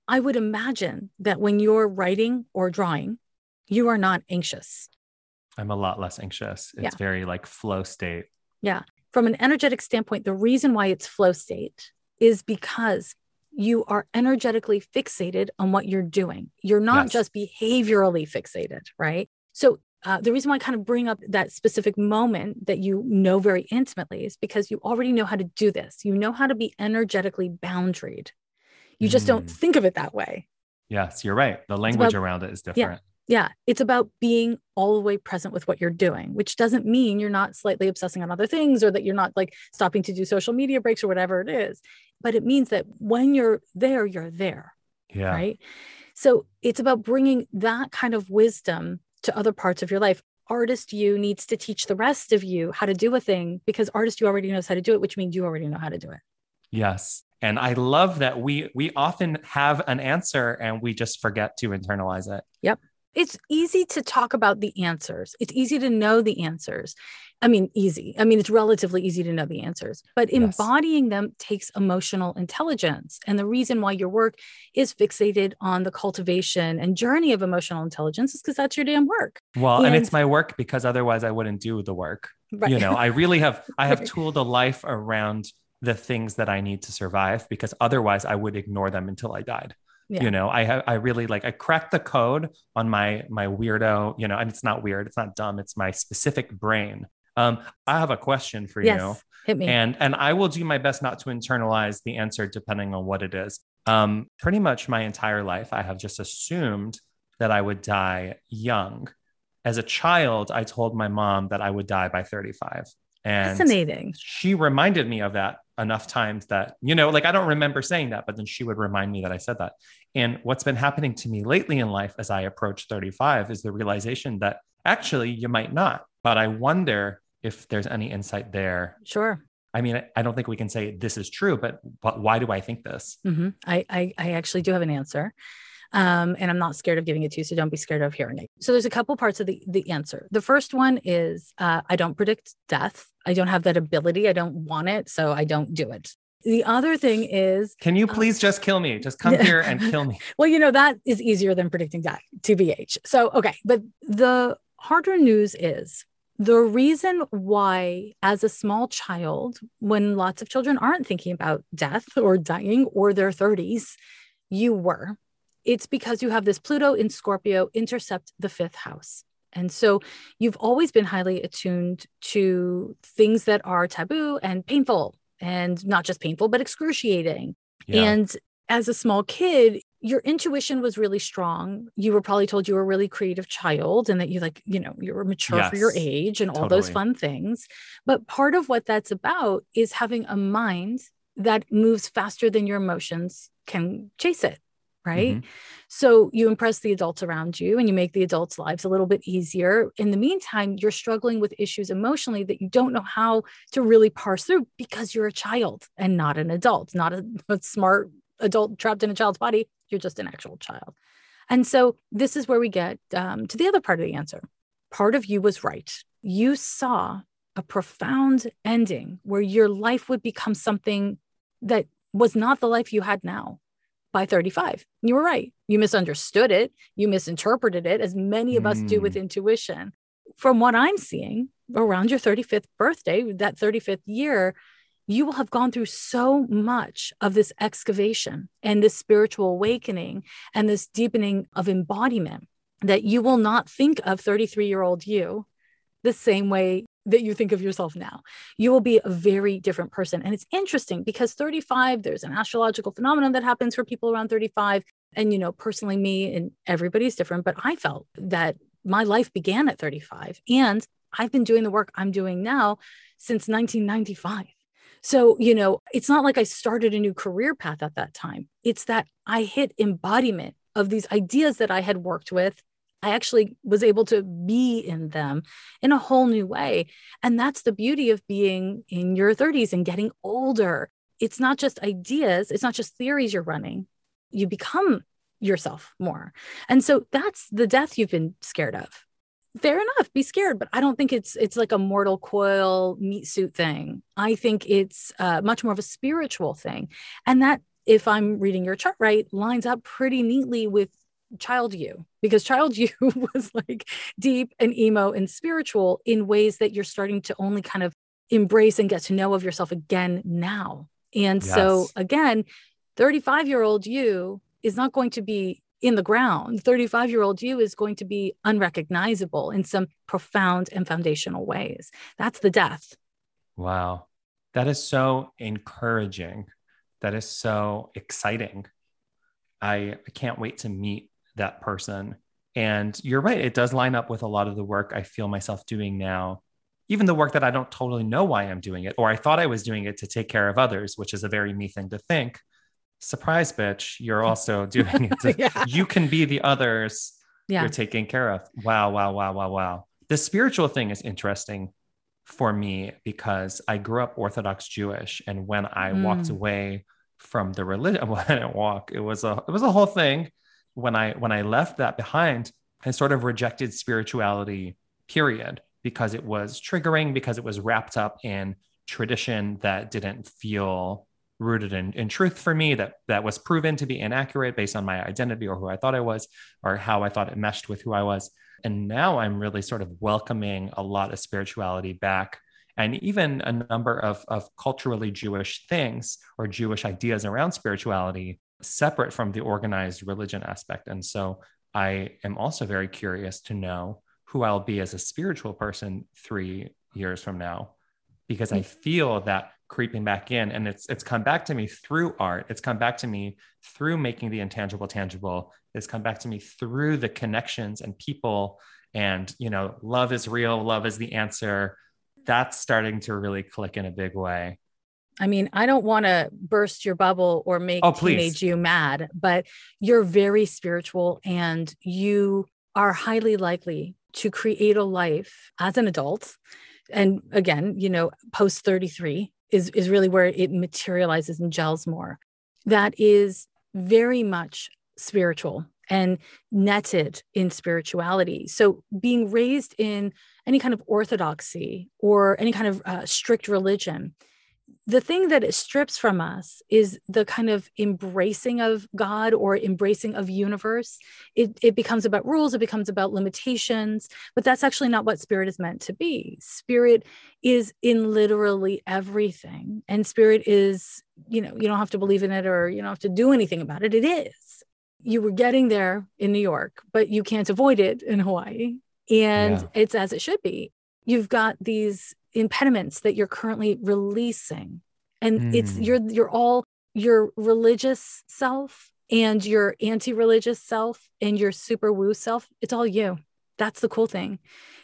I would imagine that when you're writing or drawing, you are not anxious. I'm a lot less anxious. It's Yeah. very like flow state. Yeah. From an energetic standpoint, the reason why it's flow state is because you are energetically fixated on what you're doing. You're not Yes. just behaviorally fixated, right? So, uh, the reason why I kind of bring up that specific moment that you know very intimately is because you already know how to do this. You know how to be energetically boundaried. You just don't Mm. think of it that way. Yes, you're right. The language about- around it is different. Yeah, it's about being all the way present with what you're doing, which doesn't mean you're not slightly obsessing on other things or that you're not like stopping to do social media breaks or whatever it is. But it means that when you're there, you're there, Yeah. right? So it's about bringing that kind of wisdom to other parts of your life. Artist you needs to teach the rest of you how to do a thing because artist you already knows how to do it, which means you already know how to do it. Yes. And I love that we we often have an answer and we just forget to internalize it. It's easy to talk about the answers. It's easy to know the answers. I mean, easy. I mean, it's relatively easy to know the answers, but Yes. embodying them takes emotional intelligence. And the reason why your work is fixated on the cultivation and journey of emotional intelligence is because that's your damn work. Well, and, And- it's my work because otherwise I wouldn't do the work. Right. You know, I really have I have tooled a life around the things that I need to survive because otherwise I would ignore them until I died. Yeah. You know, I have I really like I cracked the code on my my weirdo, you know, and it's not weird, it's not dumb, it's my specific brain. Um, I have a question for you. Hit me. and and I will do my best not to internalize the answer depending on what it is. Um, pretty much my entire life, I have just assumed that I would die young. As a child, I told my mom that I would die by 35, and Fascinating. she reminded me of that enough times that you know, like I don't remember saying that, but then she would remind me that I said that. And what's been happening to me lately in life as I approach 35 is the realization that actually you might not. But I wonder if there's any insight there Sure. I mean, I- don't think we can say this is true, but, but why do I think this? hmm I, I I actually do have an answer, um, and I'm not scared of giving it to you. So don't be scared of hearing it. So there's a couple parts of the the answer. The first one is uh, I don't predict death. I don't have that ability. I don't want it, so I don't do it. The other thing is, Can you Um, please just kill me? Just come here and kill me. well, you know that is easier than predicting death, tbh. So okay, but the harder news is the reason why, as a small child, when lots of children aren't thinking about death or dying or their 30s, you were. It's because you have this Pluto in Scorpio intercept the fifth house. And so you've always been highly attuned to things that are taboo and painful, and not just painful, but excruciating. Yeah. And as a small kid, your intuition was really strong. You were probably told you were a really creative child and that you like, you know, you were mature for your age and all those fun things. But part of what that's about is having a mind that moves faster than your emotions can chase it. Right. Mhm. So you impress the adults around you and you make the adults' lives a little bit easier. In the meantime, you're struggling with issues emotionally that you don't know how to really parse through because you're a child and not an adult, not a, a smart adult trapped in a child's body. You're just an actual child. And so this is where we get um, to the other part of the answer. Part of you was right. You saw a profound ending where your life would become something that was not the life you had now by 35. You were right. You misunderstood it. You misinterpreted it, as many of us do with hmm. intuition. From what I'm seeing, around your 35th birthday, that 35th year, you will have gone through so much of this excavation and this spiritual awakening and this deepening of embodiment that you will not think of 33 year old you the same way that you think of yourself now. You will be a very different person. And it's interesting because 35, there's an astrological phenomenon that happens for people around 35. And, you know, personally, me and everybody's different, but I felt that my life began at 35 and I've been doing the work I'm doing now since 1995. So, you know, it's not like I started a new career path at that time. It's that I hit embodiment of these ideas that I had worked with. I actually was able to be in them in a whole new way. And that's the beauty of being in your 30s and getting older. It's not just ideas, it's not just theories you're running. You become yourself more. And so that's the death you've been scared of. fair enough be scared but i don't think it's it's like a mortal coil meat suit thing i think it's uh, much more of a spiritual thing and that if i'm reading your chart right lines up pretty neatly with child you because child you was like deep and emo and spiritual in ways that you're starting to only kind of embrace and get to know of yourself again now and yes. so again 35 year old you is not going to be in the ground, 35 year old you is going to be unrecognizable in some profound and foundational ways. That's the death. Wow. That is so encouraging. That is so exciting. I can't wait to meet that person. And you're right, it does line up with a lot of the work I feel myself doing now. Even the work that I don't totally know why I'm doing it, or I thought I was doing it to take care of others, which is a very me thing to think surprise bitch you're also doing it to, yeah. you can be the others yeah. you're taking care of wow wow wow wow wow the spiritual thing is interesting for me because i grew up orthodox jewish and when i mm. walked away from the religion well i didn't walk it was a it was a whole thing when i when i left that behind i sort of rejected spirituality period because it was triggering because it was wrapped up in tradition that didn't feel rooted in, in truth for me that that was proven to be inaccurate based on my identity or who I thought I was or how I thought it meshed with who I was. And now I'm really sort of welcoming a lot of spirituality back and even a number of, of culturally Jewish things or Jewish ideas around spirituality separate from the organized religion aspect. And so I am also very curious to know who I'll be as a spiritual person three years from now, because I mm. feel that creeping back in and it's it's come back to me through art. It's come back to me through making the intangible tangible. It's come back to me through the connections and people and you know love is real love is the answer. That's starting to really click in a big way I mean, I don't want to burst your bubble or make oh, teenage you mad, but you're very spiritual and you are highly likely to create a life as an adult. And again, you know, post 33, is is really where it materializes and gels more. That is very much spiritual and netted in spirituality. So being raised in any kind of orthodoxy or any kind of uh, strict religion the thing that it strips from us is the kind of embracing of God or embracing of universe. It, it becomes about rules, it becomes about limitations, but that's actually not what spirit is meant to be. Spirit is in literally everything. And spirit is, you know, you don't have to believe in it or you don't have to do anything about it. It is. You were getting there in New York, but you can't avoid it in Hawaii. And yeah. it's as it should be. You've got these impediments that you're currently releasing. And mm. it's you're you're all your religious self and your anti-religious self and your super woo self it's all you. That's the cool thing.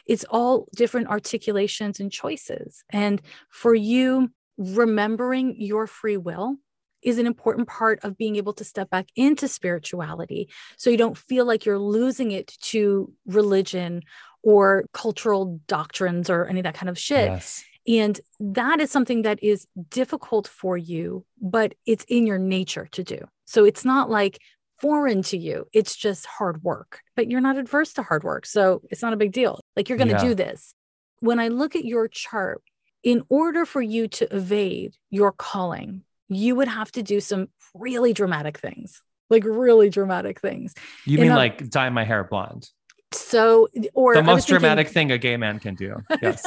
It's all different articulations and choices. And for you remembering your free will is an important part of being able to step back into spirituality. So you don't feel like you're losing it to religion or cultural doctrines or any of that kind of shit. Yes. And that is something that is difficult for you, but it's in your nature to do. So it's not like foreign to you. It's just hard work, but you're not adverse to hard work. So it's not a big deal. Like you're going to yeah. do this. When I look at your chart, in order for you to evade your calling, you would have to do some really dramatic things, like really dramatic things. You mean like dye my hair blonde? So or the most dramatic thing a gay man can do. Yes.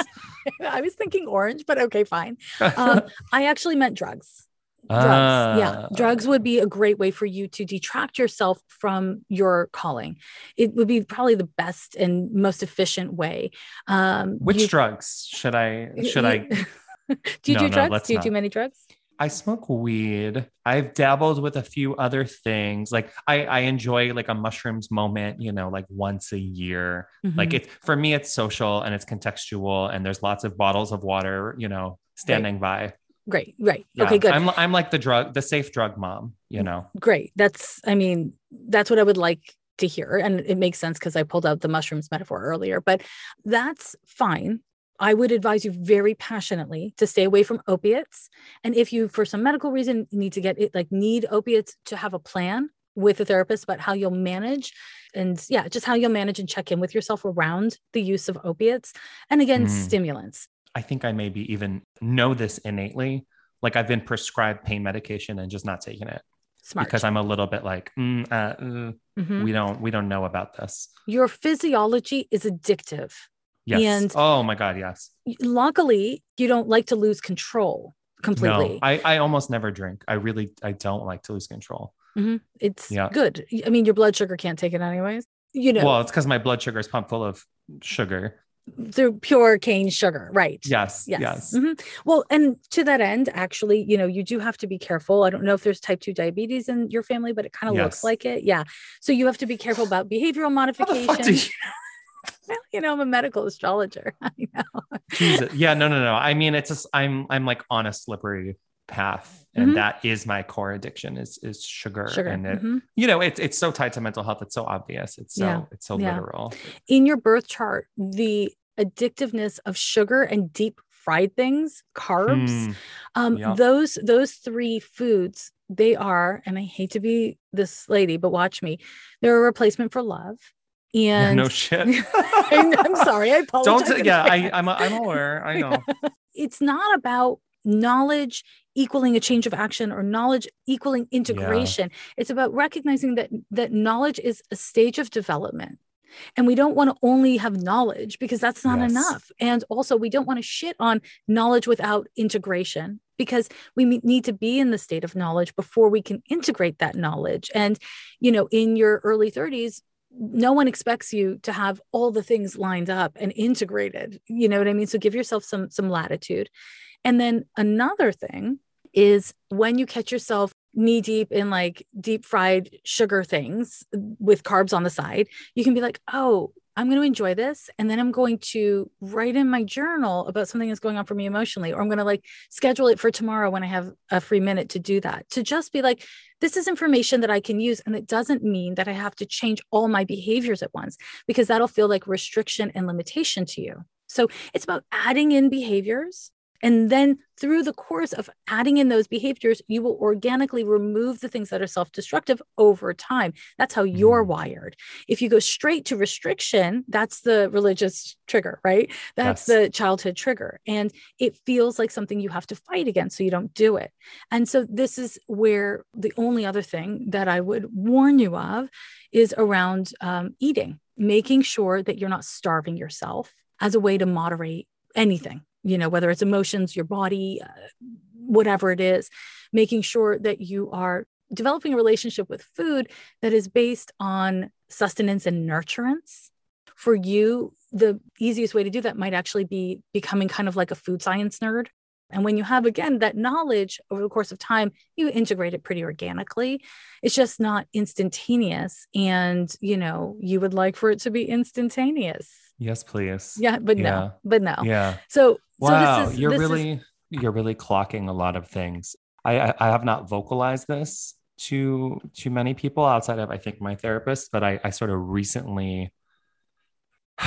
i was thinking orange but okay fine. Um, i actually meant drugs. Drugs yeah. Drugs would be a great way for you to detract yourself from your calling. It would be probably the best and most efficient way. Um which you, drugs should i should i do you no, do drugs? no, do you not. do many drugs I smoke weed. I've dabbled with a few other things. Like I, I enjoy like a mushrooms moment, you know, like once a year. Mm-hmm. Like it's for me, it's social and it's contextual, and there's lots of bottles of water, you know, standing right. by. Great, right. Yeah. Okay, good. I'm I'm like the drug, the safe drug mom, you know. Great. That's I mean, that's what I would like to hear. And it makes sense because I pulled out the mushrooms metaphor earlier, but that's fine. I would advise you very passionately to stay away from opiates. And if you, for some medical reason, need to get it, like need opiates to have a plan, with a therapist about how you'll manage and yeah, just how you'll manage and check in with yourself around the use of opiates and again, mm. stimulants. I think I maybe even know this innately. Like I've been prescribed pain medication and just not taking it. Smart. Because I'm a little bit like, mm, uh, uh, mm-hmm. we don't, we don't know about this. Your physiology is addictive. Yes. And oh my God, yes. Luckily, you don't like to lose control completely. No, I, I almost never drink. I really, I don't like to lose control. Mm-hmm. It's yeah. good. I mean, your blood sugar can't take it anyways. You know. Well, it's because my blood sugar is pumped full of sugar. Through pure cane sugar, right? Yes. Yes. yes. Mm-hmm. Well, and to that end, actually, you know, you do have to be careful. I don't know if there's type 2 diabetes in your family, but it kind of yes. looks like it. Yeah. So you have to be careful about behavioral modification. Well, you know, I'm a medical astrologer. I know. Jesus. Yeah, no, no, no. I mean, it's just I'm I'm like on a slippery path and mm-hmm. that is my core addiction is is sugar, sugar. and it, mm-hmm. you know it's it's so tied to mental health it's so obvious it's so yeah. it's so yeah. literal in your birth chart the addictiveness of sugar and deep fried things carbs mm. um yep. those those three foods they are and i hate to be this lady but watch me they're a replacement for love and yeah, no shit. I'm sorry. I apologize. Don't. Yeah, I, I'm. I'm aware. I know. it's not about knowledge equaling a change of action or knowledge equaling integration yeah. it's about recognizing that that knowledge is a stage of development and we don't want to only have knowledge because that's not yes. enough and also we don't want to shit on knowledge without integration because we need to be in the state of knowledge before we can integrate that knowledge and you know in your early 30s no one expects you to have all the things lined up and integrated you know what i mean? So give yourself some some latitude. And then another thing is when you catch yourself knee deep in like deep fried sugar things with carbs on the side, you can be like, oh, I'm going to enjoy this. And then I'm going to write in my journal about something that's going on for me emotionally, or I'm going to like schedule it for tomorrow when I have a free minute to do that. To just be like, this is information that I can use. And it doesn't mean that I have to change all my behaviors at once, because that'll feel like restriction and limitation to you. So it's about adding in behaviors and then through the course of adding in those behaviors, you will organically remove the things that are self destructive over time. That's how you're mm. wired. If you go straight to restriction, that's the religious trigger, right? That's yes. the childhood trigger. And it feels like something you have to fight against, so you don't do it. And so, this is where the only other thing that I would warn you of is around um, eating, making sure that you're not starving yourself as a way to moderate anything you know whether it's emotions your body uh, whatever it is making sure that you are developing a relationship with food that is based on sustenance and nurturance. For you the easiest way to do that might actually be becoming kind of like a food science nerd. And when you have again that knowledge over the course of time you integrate it pretty organically. It's just not instantaneous and you know you would like for it to be instantaneous. Yes please. Yeah but yeah. no but no. Yeah. So Wow, so is, you're really is... you're really clocking a lot of things. I, I have not vocalized this to to many people outside of I think my therapist, but I, I sort of recently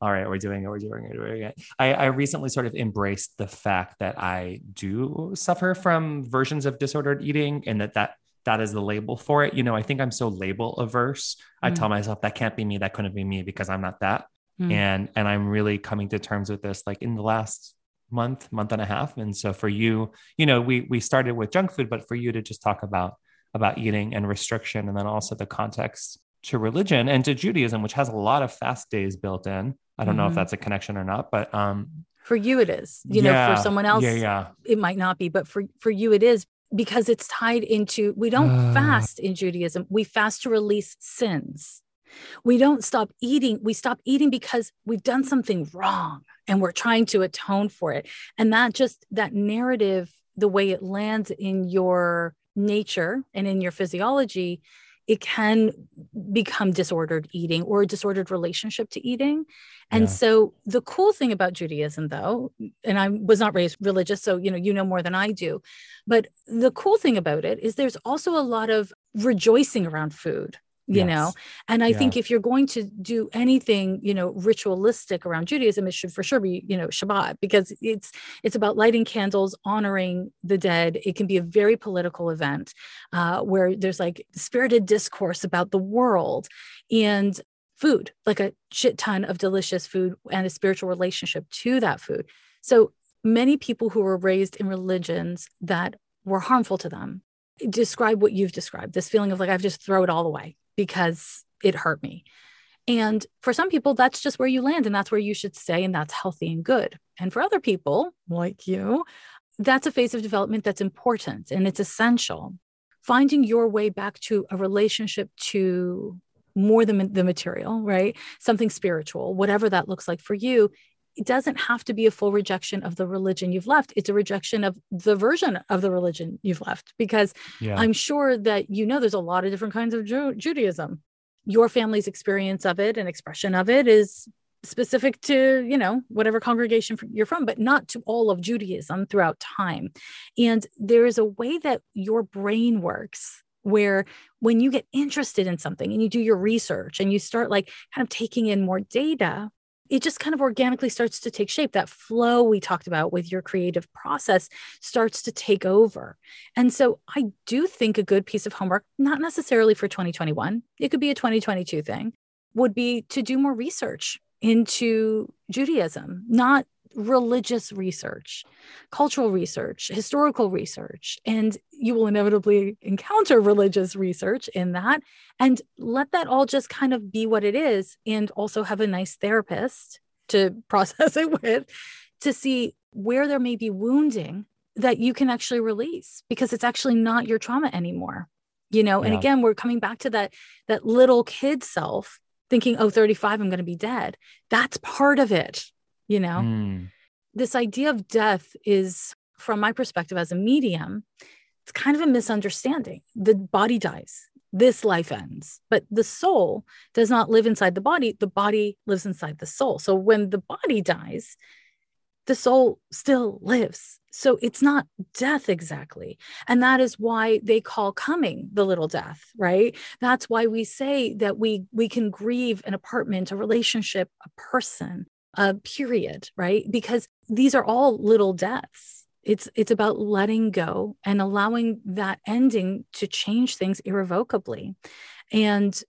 all right, we're doing it, we're doing it, we're doing it. I, I recently sort of embraced the fact that I do suffer from versions of disordered eating and that that that is the label for it. You know, I think I'm so label averse. Mm. I tell myself that can't be me, that couldn't be me because I'm not that mm. and and i'm really coming to terms with this like in the last month month and a half and so for you you know we we started with junk food but for you to just talk about about eating and restriction and then also the context to religion and to judaism which has a lot of fast days built in i don't mm-hmm. know if mm-hmm. that's a connection or not but um for you it is you yeah, know for someone else yeah, yeah. it might not be but for for you it is because it's tied into we don't fast in judaism we fast to release sins we don't stop eating. We stop eating because we've done something wrong and we're trying to atone for it. And that just, that narrative, the way it lands in your nature and in your physiology, it can become disordered eating or a disordered relationship to eating. And yeah. so the cool thing about Judaism though, and I was not raised religious, so you know, you know more than I do, but the cool thing about it is there's also a lot of rejoicing around food you yes. know and i yeah. think if you're going to do anything you know ritualistic around judaism it should for sure be you know shabbat because it's it's about lighting candles honoring the dead it can be a very political event uh, where there's like spirited discourse about the world and food like a shit ton of delicious food and a spiritual relationship to that food so many people who were raised in religions that were harmful to them describe what you've described this feeling of like i've just throw it all away because it hurt me. And for some people, that's just where you land and that's where you should stay, and that's healthy and good. And for other people, like you, that's a phase of development that's important and it's essential. Finding your way back to a relationship to more than the material, right? Something spiritual, whatever that looks like for you, it doesn't have to be a full rejection of the religion you've left. It's a rejection of the version of the religion you've left. Because yeah. I'm sure that you know there's a lot of different kinds of Ju- Judaism. Your family's experience of it and expression of it is specific to you know whatever congregation you're from but not to all of judaism throughout time and there is a way that your brain works where when you get interested in something and you do your research and you start like kind of taking in more data it just kind of organically starts to take shape. That flow we talked about with your creative process starts to take over. And so I do think a good piece of homework, not necessarily for 2021, it could be a 2022 thing, would be to do more research into Judaism, not religious research, cultural research, historical research, and you will inevitably encounter religious research in that. And let that all just kind of be what it is, and also have a nice therapist to process it with to see where there may be wounding that you can actually release because it's actually not your trauma anymore you know yeah. and again we're coming back to that that little kid self thinking oh 35 i'm going to be dead that's part of it you know? Mm. this idea of death is from my perspective as a medium it's kind of a misunderstanding. The body dies. This life ends. But the soul does not live inside the body. The body lives inside the soul. So when the body dies the soul still lives. So it's not death exactly. And that is why they call coming the little death right? That's why we say that we we can grieve an apartment a relationship a person uh, period, right? Because these are all little deaths. It's it's about letting go and allowing that ending to change things irrevocably, and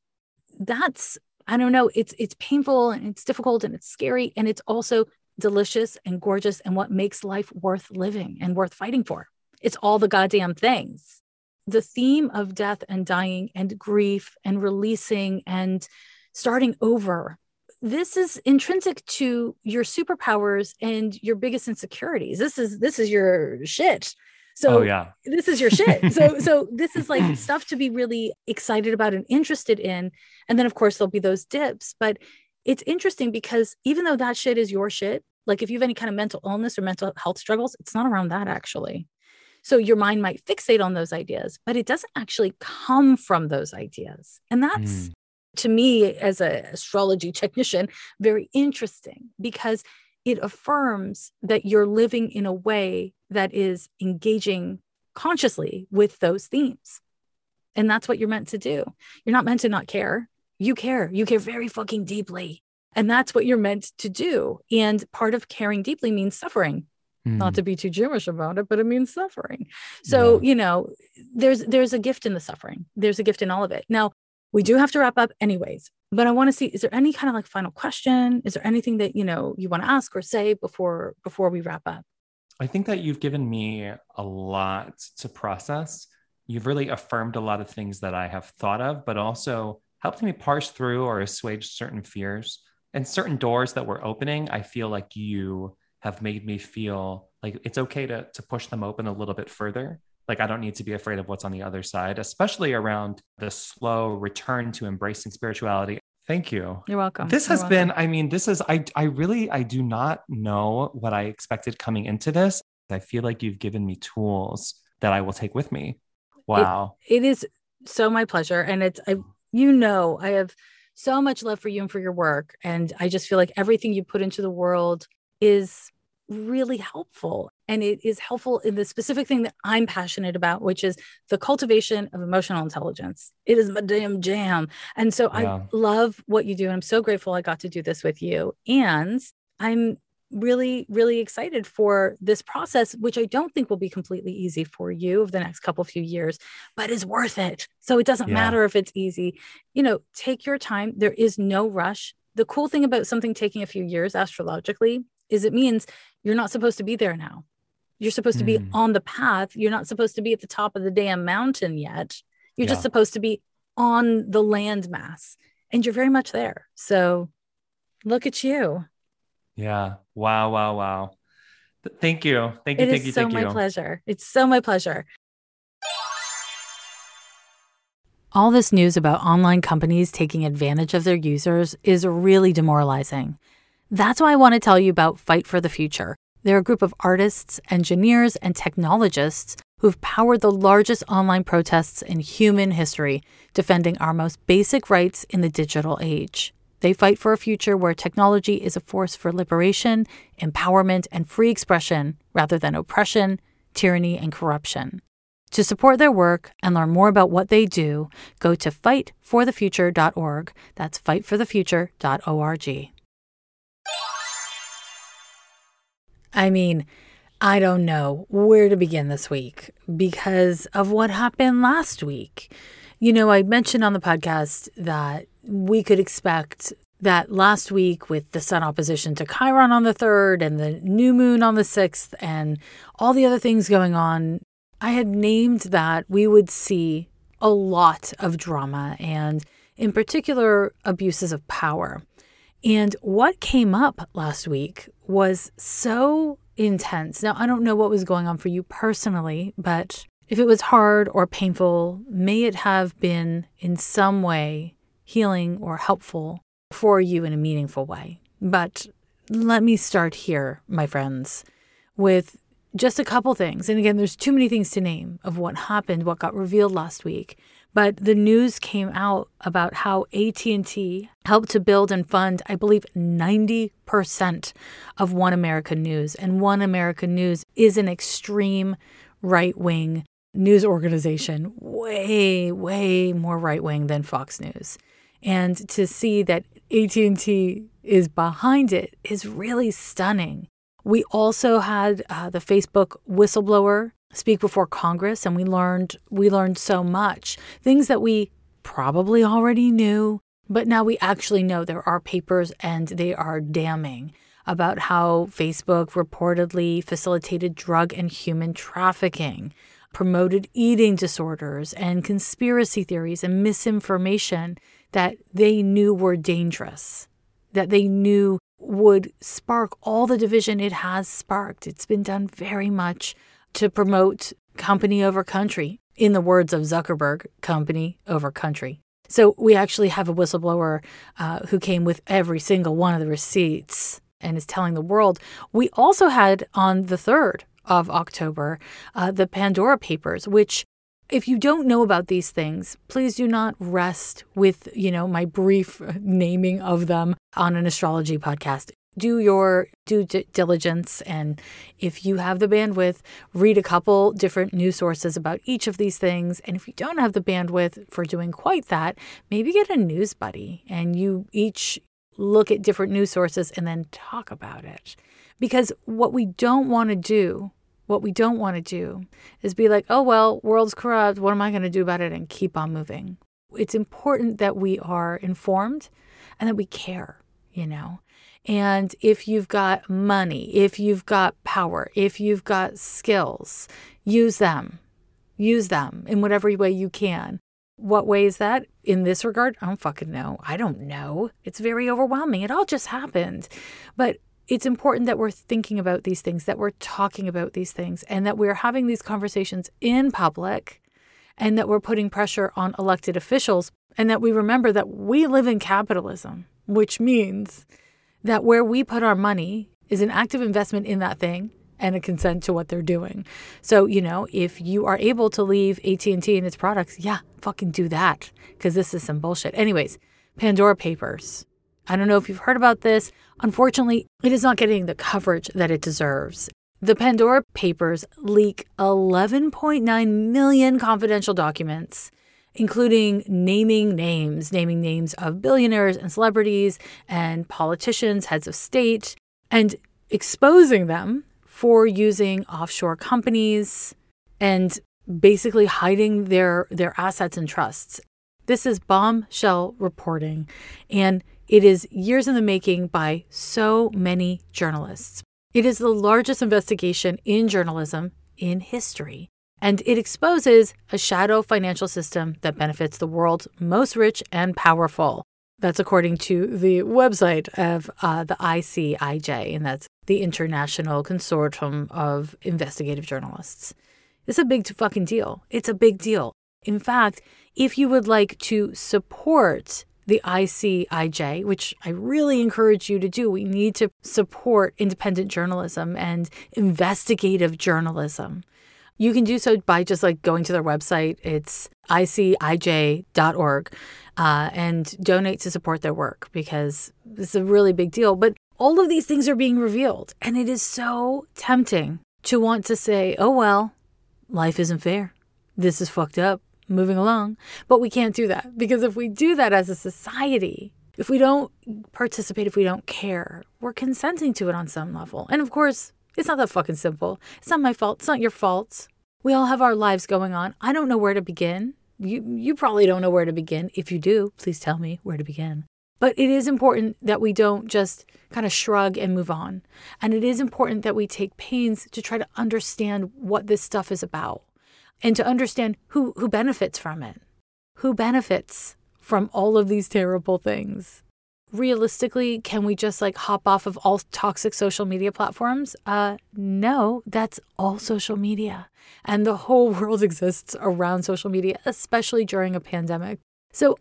that's I don't know. It's it's painful and it's difficult and it's scary and it's also delicious and gorgeous and what makes life worth living and worth fighting for. It's all the goddamn things. The theme of death and dying and grief and releasing and starting over this is intrinsic to your superpowers and your biggest insecurities. This is this is your shit. So oh, yeah. this is your shit. so so this is like stuff to be really excited about and interested in. And then of course there'll be those dips, but it's interesting because even though that shit is your shit, like if you have any kind of mental illness or mental health struggles, it's not around that actually. So your mind might fixate on those ideas, but it doesn't actually come from those ideas. And that's mm to me as an astrology technician very interesting because it affirms that you're living in a way that is engaging consciously with those themes. And that's what you're meant to do. You're not meant to not care. You care. You care very fucking deeply. And that's what you're meant to do. And part of caring deeply means suffering. Mm. not to be too jewish about it but it means suffering. So yeah. you know there's there's a gift in the suffering. There's a gift in all of it. Now we do have to wrap up anyways but i want to see is there any kind of like final question? Is there anything that you know you want to ask or say before before we wrap up? I think that you've given me a lot to process. You've really affirmed a lot of things that i have thought of but also helped me parse through or assuage certain fears and certain doors that were opening. I feel like you have made me feel like it's okay to, to push them open a little bit further like, I don't need to be afraid of what's on the other side, especially around the slow return to embracing spirituality. Thank you. You're welcome. This has You're been, welcome. I mean, this is, I, I really, I do not know what I expected coming into this. I feel like you've given me tools that I will take with me. Wow. it, it is so my pleasure. And it's, I, you know, I have so much love for you and for your work. And I just feel like everything you put into the world is really helpful. And it is helpful in the specific thing that I'm passionate about, which is the cultivation of emotional intelligence. It is my damn jam. And so yeah. I love what you do. And I'm so grateful I got to do this with you. And I'm really, really excited for this process, which I don't think will be completely easy for you over the next couple few years, but is worth it. So it doesn't yeah. matter if it's easy. You know, take your time. There is no rush. The cool thing about something taking a few years astrologically is it means you're not supposed to be there now. You're supposed mm. to be mm. on the path. You're not supposed to be at the top of the damn mountain yet. You're yeah. just supposed to be on the landmass and you're very much there. So look at you. Yeah. Wow. Wow. Wow. Thank you. Thank you. It thank you. so thank my you. pleasure. It's so my pleasure. All this news about online companies taking advantage of their users is really demoralizing. That's why I want to tell you about Fight for the Future. They're a group of artists, engineers, and technologists who've powered the largest online protests in human history, defending our most basic rights in the digital age. They fight for a future where technology is a force for liberation, empowerment, and free expression rather than oppression, tyranny, and corruption. To support their work and learn more about what they do, go to fightforthefuture.org. That's fightforthefuture.org. I mean, I don't know where to begin this week because of what happened last week. You know, I mentioned on the podcast that we could expect that last week with the sun opposition to Chiron on the 3rd and the new moon on the 6th and all the other things going on, I had named that we would see a lot of drama and, in particular, abuses of power. And what came up last week was so intense. Now, I don't know what was going on for you personally, but if it was hard or painful, may it have been in some way healing or helpful for you in a meaningful way. But let me start here, my friends, with just a couple things. And again, there's too many things to name of what happened, what got revealed last week. But the news came out about how AT&T helped to build and fund, I believe, 90% of One America News. And One America News is an extreme right-wing news organization, way, way more right-wing than Fox News and to see that AT&T is behind it is really stunning. We also had uh, the Facebook whistleblower speak before Congress and we learned we learned so much. Things that we probably already knew, but now we actually know there are papers and they are damning about how Facebook reportedly facilitated drug and human trafficking, promoted eating disorders and conspiracy theories and misinformation that they knew were dangerous, that they knew would spark all the division it has sparked. It's been done very much to promote company over country. In the words of Zuckerberg, company over country. So we actually have a whistleblower uh, who came with every single one of the receipts and is telling the world. We also had on the 3rd of October uh, the Pandora Papers, which if you don't know about these things, please do not rest with, you know, my brief naming of them on an astrology podcast. Do your due diligence. And if you have the bandwidth, read a couple different news sources about each of these things. And if you don't have the bandwidth for doing quite that, maybe get a news buddy and you each look at different news sources and then talk about it. Because what we don't want to do what we don't want to do is be like, oh, well, world's corrupt. What am I going to do about it? And keep on moving. It's important that we are informed and that we care, you know. And if you've got money, if you've got power, if you've got skills, use them. Use them in whatever way you can. What way is that in this regard? I don't fucking know. I don't know. It's very overwhelming. It all just happened. But it's important that we're thinking about these things, that we're talking about these things, and that we're having these conversations in public, and that we're putting pressure on elected officials, and that we remember that we live in capitalism, which means that where we put our money is an active investment in that thing and a consent to what they're doing. So, you know, if you are able to leave AT&T and its products, yeah, fucking do that because this is some bullshit. Anyways, Pandora Papers I don't know if you've heard about this. Unfortunately, it is not getting the coverage that it deserves. The Pandora Papers leak 11.9 million confidential documents, including naming names, naming names of billionaires and celebrities and politicians, heads of state, and exposing them for using offshore companies and basically hiding their, their assets and trusts. This is bombshell reporting, and it is years in the making by so many journalists. It is the largest investigation in journalism in history, and it exposes a shadow financial system that benefits the world's most rich and powerful. That's according to the website of uh, the ICIJ, and that's the International Consortium of Investigative Journalists. It's a big fucking deal. It's a big deal. In fact, if you would like to support the ICIJ, which I really encourage you to do. We need to support independent journalism and investigative journalism. You can do so by just like going to their website. It's icij.org uh, and donate to support their work because it's a really big deal. But all of these things are being revealed, and it is so tempting to want to say, oh, well, life isn't fair. This is fucked up moving along. But we can't do that because if we do that as a society, if we don't participate, if we don't care, we're consenting to it on some level. And of course, it's not that fucking simple. It's not my fault. It's not your fault. We all have our lives going on. I don't know where to begin. You you probably don't know where to begin. If you do, please tell me where to begin. But it is important that we don't just kind of shrug and move on. And it is important that we take pains to try to understand what this stuff is about and to understand who, who benefits from it. Who benefits from all of these terrible things? Realistically, can we just like hop off of all toxic social media platforms? Uh, no, that's all social media. And the whole world exists around social media, especially during a pandemic. So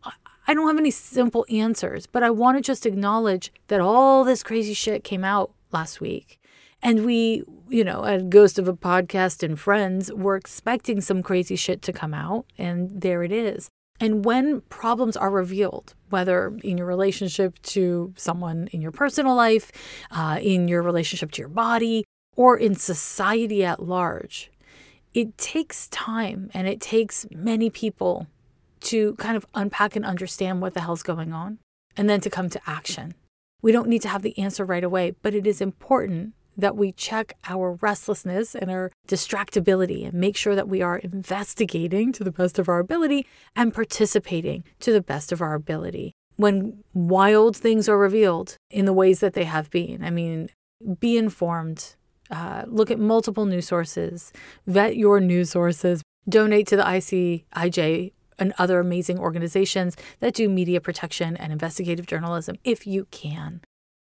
I don't have any simple answers, but I want to just acknowledge that all this crazy shit came out last week. And we, you know, at Ghost of a Podcast and Friends, were expecting some crazy shit to come out, and there it is. And when problems are revealed, whether in your relationship to someone in your personal life, uh, in your relationship to your body, or in society at large, it takes time and it takes many people to kind of unpack and understand what the hell's going on and then to come to action. We don't need to have the answer right away, but it is important that we check our restlessness and our distractibility and make sure that we are investigating to the best of our ability and participating to the best of our ability. When wild things are revealed in the ways that they have been, I mean, be informed, uh, look at multiple news sources, vet your news sources, donate to the ICIJ and other amazing organizations that do media protection and investigative journalism if you can.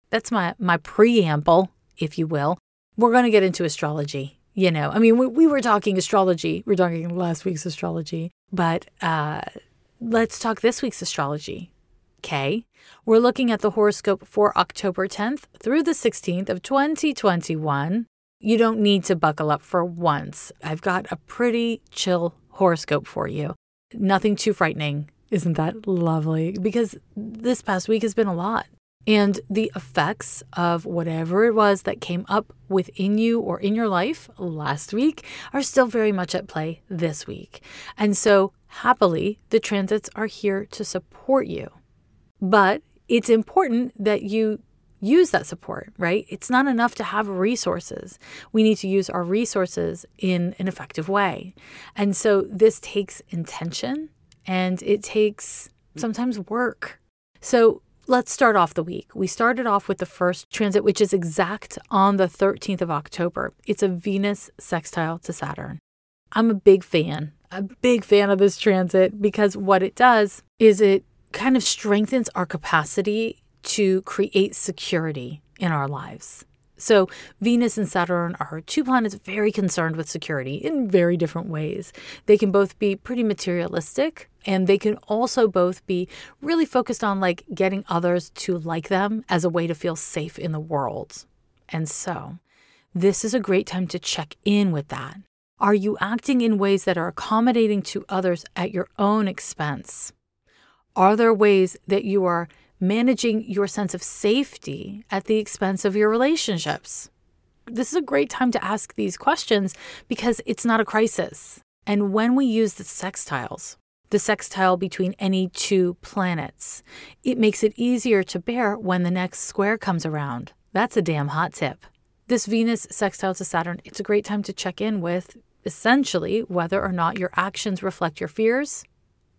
That's my, my preamble if you will. We're going to get into astrology. You know, I mean, we, we were talking astrology. We are talking last week's astrology, but uh, let's talk this week's astrology. Okay. We're looking at the horoscope for October 10th through the 16th of 2021. You don't need to buckle up for once. I've got a pretty chill horoscope for you. Nothing too frightening. Isn't that lovely? Because this past week has been a lot. And the effects of whatever it was that came up within you or in your life last week are still very much at play this week. And so, happily, the transits are here to support you. But it's important that you use that support, right? It's not enough to have resources. We need to use our resources in an effective way. And so, this takes intention and it takes sometimes work. So, Let's start off the week. We started off with the first transit, which is exact on the 13th of October. It's a Venus sextile to Saturn. I'm a big fan, a big fan of this transit because what it does is it kind of strengthens our capacity to create security in our lives. So, Venus and Saturn are two planets very concerned with security in very different ways. They can both be pretty materialistic, and they can also both be really focused on like getting others to like them as a way to feel safe in the world. And so, this is a great time to check in with that. Are you acting in ways that are accommodating to others at your own expense? Are there ways that you are managing your sense of safety at the expense of your relationships? This is a great time to ask these questions because it's not a crisis. And when we use the sextiles, the sextile between any two planets, it makes it easier to bear when the next square comes around. That's a damn hot tip. This Venus sextile to Saturn, it's a great time to check in with essentially whether or not your actions reflect your fears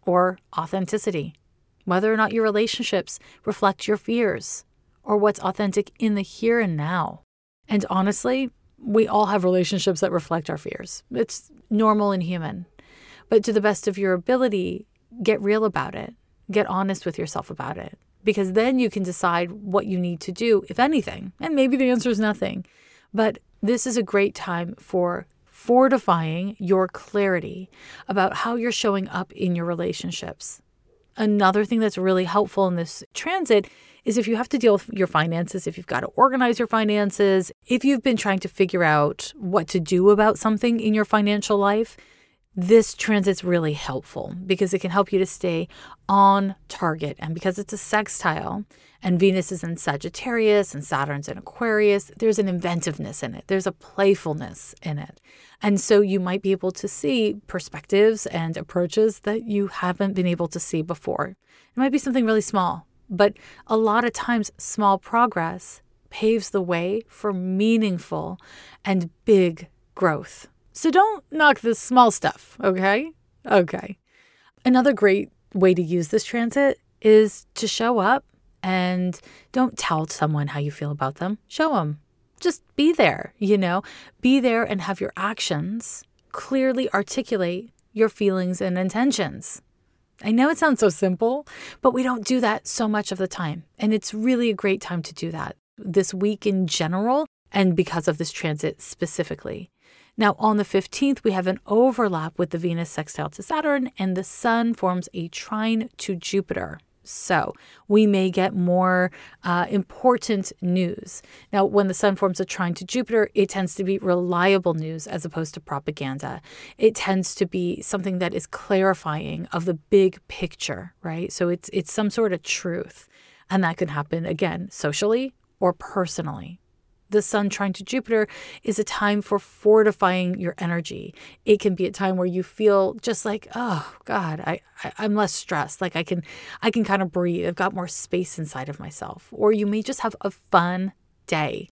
or authenticity, whether or not your relationships reflect your fears or what's authentic in the here and now. And honestly, we all have relationships that reflect our fears. It's normal and human. But to the best of your ability, get real about it. Get honest with yourself about it. Because then you can decide what you need to do, if anything. And maybe the answer is nothing. But this is a great time for fortifying your clarity about how you're showing up in your relationships. Another thing that's really helpful in this transit is if you have to deal with your finances, if you've got to organize your finances, if you've been trying to figure out what to do about something in your financial life, this transit's really helpful because it can help you to stay on target. And because it's a sextile and Venus is in Sagittarius and Saturn's in Aquarius, there's an inventiveness in it, there's a playfulness in it. And so you might be able to see perspectives and approaches that you haven't been able to see before. It might be something really small, but a lot of times, small progress paves the way for meaningful and big growth. So don't knock the small stuff, okay? Okay. Another great way to use this transit is to show up and don't tell someone how you feel about them. Show them. Just be there, you know? Be there and have your actions clearly articulate your feelings and intentions. I know it sounds so simple, but we don't do that so much of the time. And it's really a great time to do that this week in general, and because of this transit specifically. Now, on the 15th, we have an overlap with the Venus sextile to Saturn, and the Sun forms a trine to Jupiter. So we may get more uh, important news. Now, when the sun forms a trine to Jupiter, it tends to be reliable news as opposed to propaganda. It tends to be something that is clarifying of the big picture, right? So it's it's some sort of truth. And that can happen again socially or personally the sun trine to Jupiter is a time for fortifying your energy. It can be a time where you feel just like, oh God, I, I am less stressed. Like I can I can kind of breathe. I've got more space inside of myself. Or you may just have a fun day.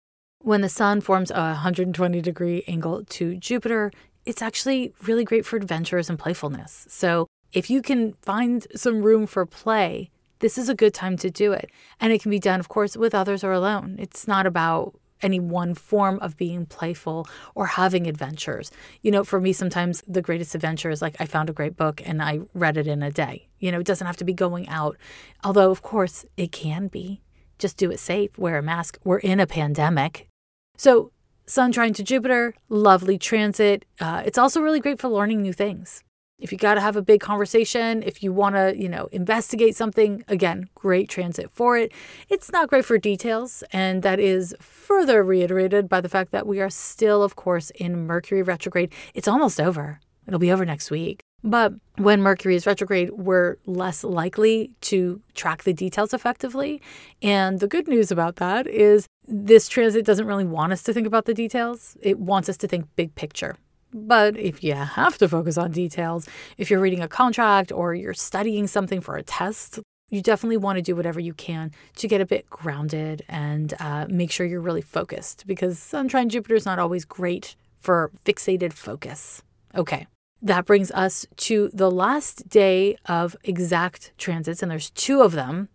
When the sun forms a 120 degree angle to Jupiter, it's actually really great for adventures and playfulness. So if you can find some room for play, this is a good time to do it. And it can be done, of course, with others or alone. It's not about any one form of being playful or having adventures. You know, for me, sometimes the greatest adventure is like I found a great book and I read it in a day. You know, it doesn't have to be going out, although, of course, it can be. Just do it safe, wear a mask. We're in a pandemic. So, Sun trine to Jupiter, lovely transit. Uh, it's also really great for learning new things. If you got to have a big conversation, if you want to, you know, investigate something, again, great transit for it. It's not great for details, and that is further reiterated by the fact that we are still, of course, in Mercury retrograde. It's almost over. It'll be over next week. But when Mercury is retrograde, we're less likely to track the details effectively. And the good news about that is this transit doesn't really want us to think about the details, it wants us to think big picture. But if you have to focus on details, if you're reading a contract or you're studying something for a test, you definitely want to do whatever you can to get a bit grounded and uh, make sure you're really focused because Sun trine Jupiter is not always great for fixated focus. Okay, that brings us to the last day of exact transits, and there's two of them.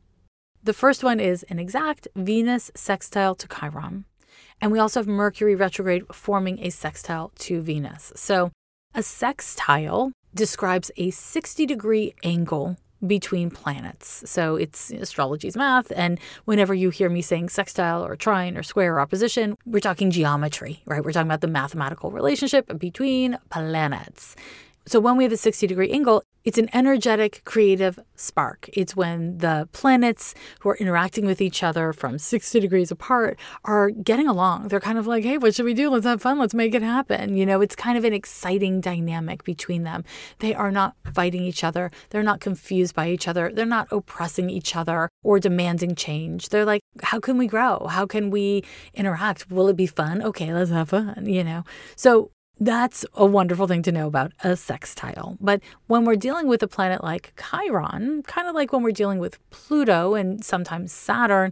The first one is an exact Venus sextile to Chiron. And we also have Mercury retrograde forming a sextile to Venus. So a sextile describes a 60 degree angle between planets. So it's astrology's math. And whenever you hear me saying sextile or trine or square or opposition, we're talking geometry, right? We're talking about the mathematical relationship between planets. So when we have a 60 degree angle, it's an energetic creative spark. It's when the planets who are interacting with each other from 60 degrees apart are getting along. They're kind of like, hey, what should we do? Let's have fun. Let's make it happen. You know, it's kind of an exciting dynamic between them. They are not fighting each other. They're not confused by each other. They're not oppressing each other or demanding change. They're like, how can we grow? How can we interact? Will it be fun? Okay, let's have fun, you know? So that's a wonderful thing to know about a sextile. But when we're dealing with a planet like Chiron, kind of like when we're dealing with Pluto and sometimes Saturn,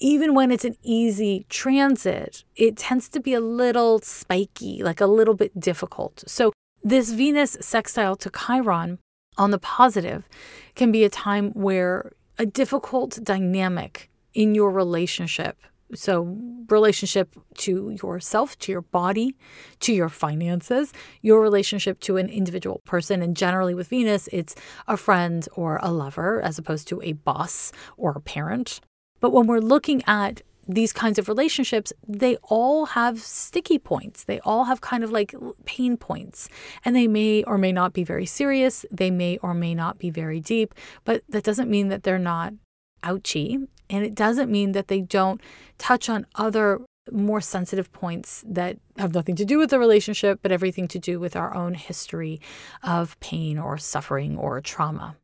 even when it's an easy transit, it tends to be a little spiky, like a little bit difficult. So, this Venus sextile to Chiron on the positive can be a time where a difficult dynamic in your relationship so, relationship to yourself, to your body, to your finances, your relationship to an individual person. And generally with Venus, it's a friend or a lover as opposed to a boss or a parent. But when we're looking at these kinds of relationships, they all have sticky points. They all have kind of like pain points. And they may or may not be very serious. They may or may not be very deep. But that doesn't mean that they're not ouchy. And it doesn't mean that they don't touch on other more sensitive points that have nothing to do with the relationship, but everything to do with our own history of pain or suffering or trauma.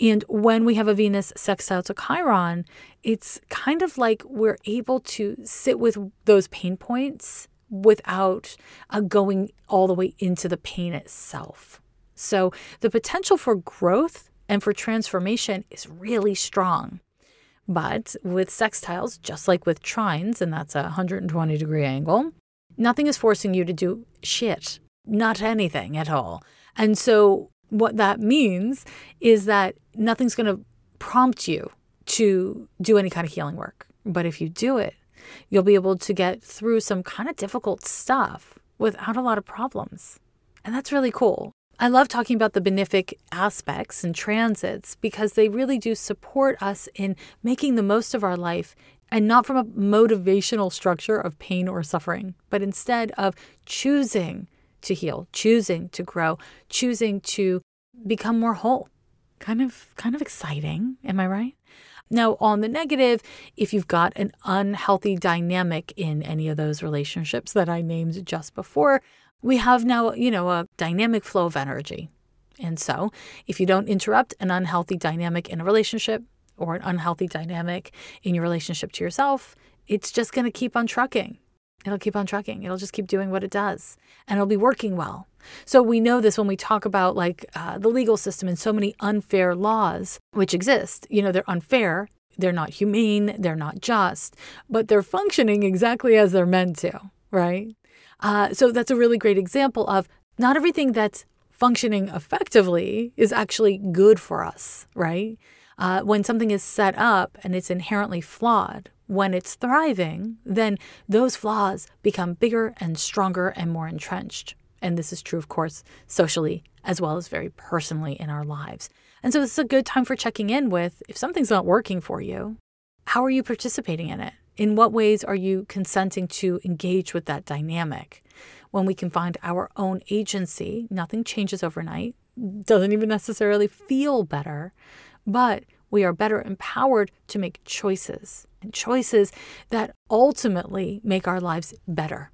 And when we have a Venus sextile to Chiron, it's kind of like we're able to sit with those pain points without uh, going all the way into the pain itself. So the potential for growth and for transformation is really strong. But with sextiles, just like with trines, and that's a 120 degree angle, nothing is forcing you to do shit, not anything at all. And so, what that means is that nothing's going to prompt you to do any kind of healing work. But if you do it, you'll be able to get through some kind of difficult stuff without a lot of problems. And that's really cool. I love talking about the benefic aspects and transits because they really do support us in making the most of our life and not from a motivational structure of pain or suffering, but instead of choosing to heal, choosing to grow, choosing to become more whole. Kind of kind of exciting, am I right? Now, on the negative, if you've got an unhealthy dynamic in any of those relationships that I named just before, we have now, you know, a dynamic flow of energy. And so, if you don't interrupt an unhealthy dynamic in a relationship or an unhealthy dynamic in your relationship to yourself, it's just going to keep on trucking. It'll keep on trucking. It'll just keep doing what it does and it'll be working well. So, we know this when we talk about like uh, the legal system and so many unfair laws which exist. You know, they're unfair, they're not humane, they're not just, but they're functioning exactly as they're meant to, right? Uh, so that's a really great example of not everything that's functioning effectively is actually good for us, right? Uh, when something is set up and it's inherently flawed, when it's thriving, then those flaws become bigger and stronger and more entrenched. And this is true, of course, socially as well as very personally in our lives. And so this is a good time for checking in with if something's not working for you, how are you participating in it? In what ways are you consenting to engage with that dynamic? When we can find our own agency, nothing changes overnight, doesn't even necessarily feel better, but we are better empowered to make choices and choices that ultimately make our lives better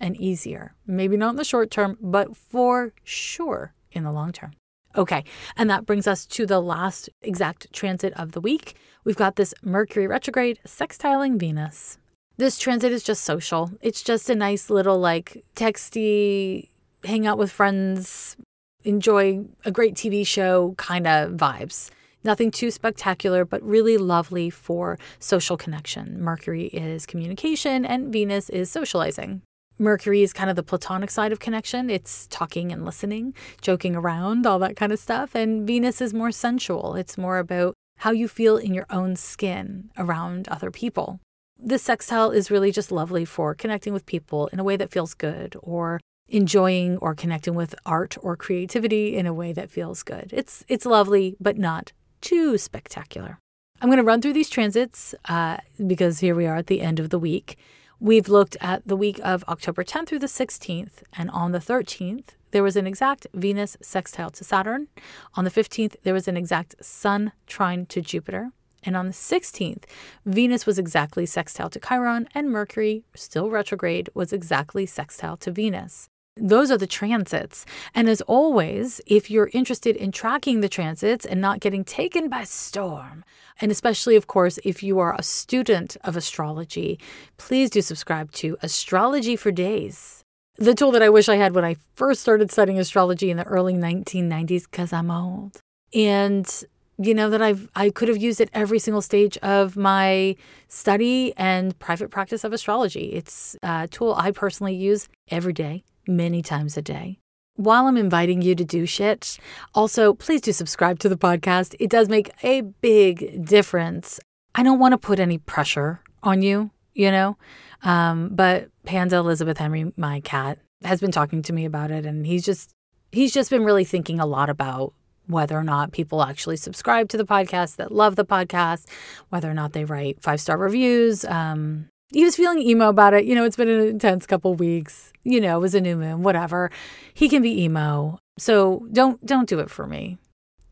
and easier. Maybe not in the short term, but for sure in the long term. Okay, and that brings us to the last exact transit of the week. We've got this Mercury retrograde sextiling Venus. This transit is just social. It's just a nice little, like, texty, hang out with friends, enjoy a great TV show kind of vibes. Nothing too spectacular, but really lovely for social connection. Mercury is communication and Venus is socializing. Mercury is kind of the platonic side of connection. It's talking and listening, joking around, all that kind of stuff. And Venus is more sensual. It's more about how you feel in your own skin around other people. This sextile is really just lovely for connecting with people in a way that feels good or enjoying or connecting with art or creativity in a way that feels good. It's it's lovely but not too spectacular. I'm going to run through these transits uh, because here we are at the end of the week. We've looked at the week of October 10th through the 16th, and on the 13th, there was an exact Venus sextile to Saturn. On the 15th, there was an exact Sun trine to Jupiter. And on the 16th, Venus was exactly sextile to Chiron, and Mercury, still retrograde, was exactly sextile to Venus. Those are the transits. And as always, if you're interested in tracking the transits and not getting taken by storm, and especially, of course, if you are a student of astrology, please do subscribe to Astrology for Days, the tool that I wish I had when I first started studying astrology in the early 1990s, because I'm old. And you know that I've I could have used it every single stage of my study and private practice of astrology. It's a tool I personally use every day, many times a day. While I'm inviting you to do shit, also please do subscribe to the podcast. It does make a big difference. I don't want to put any pressure on you, you know, um, but Panda Elizabeth Henry, my cat, has been talking to me about it, and he's just he's just been really thinking a lot about whether or not people actually subscribe to the podcast that love the podcast, whether or not they write five star reviews. Um, he was feeling emo about it. You know, it's been an intense couple weeks. You know, it was a new moon, whatever. He can be emo. So don't don't do it for me.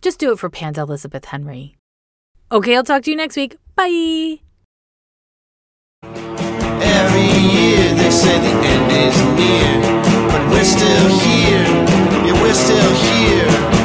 Just do it for Panda Elizabeth Henry. Okay, I'll talk to you next week. Bye. Every year they say the end is near, but we're still here. Yeah, we're still here.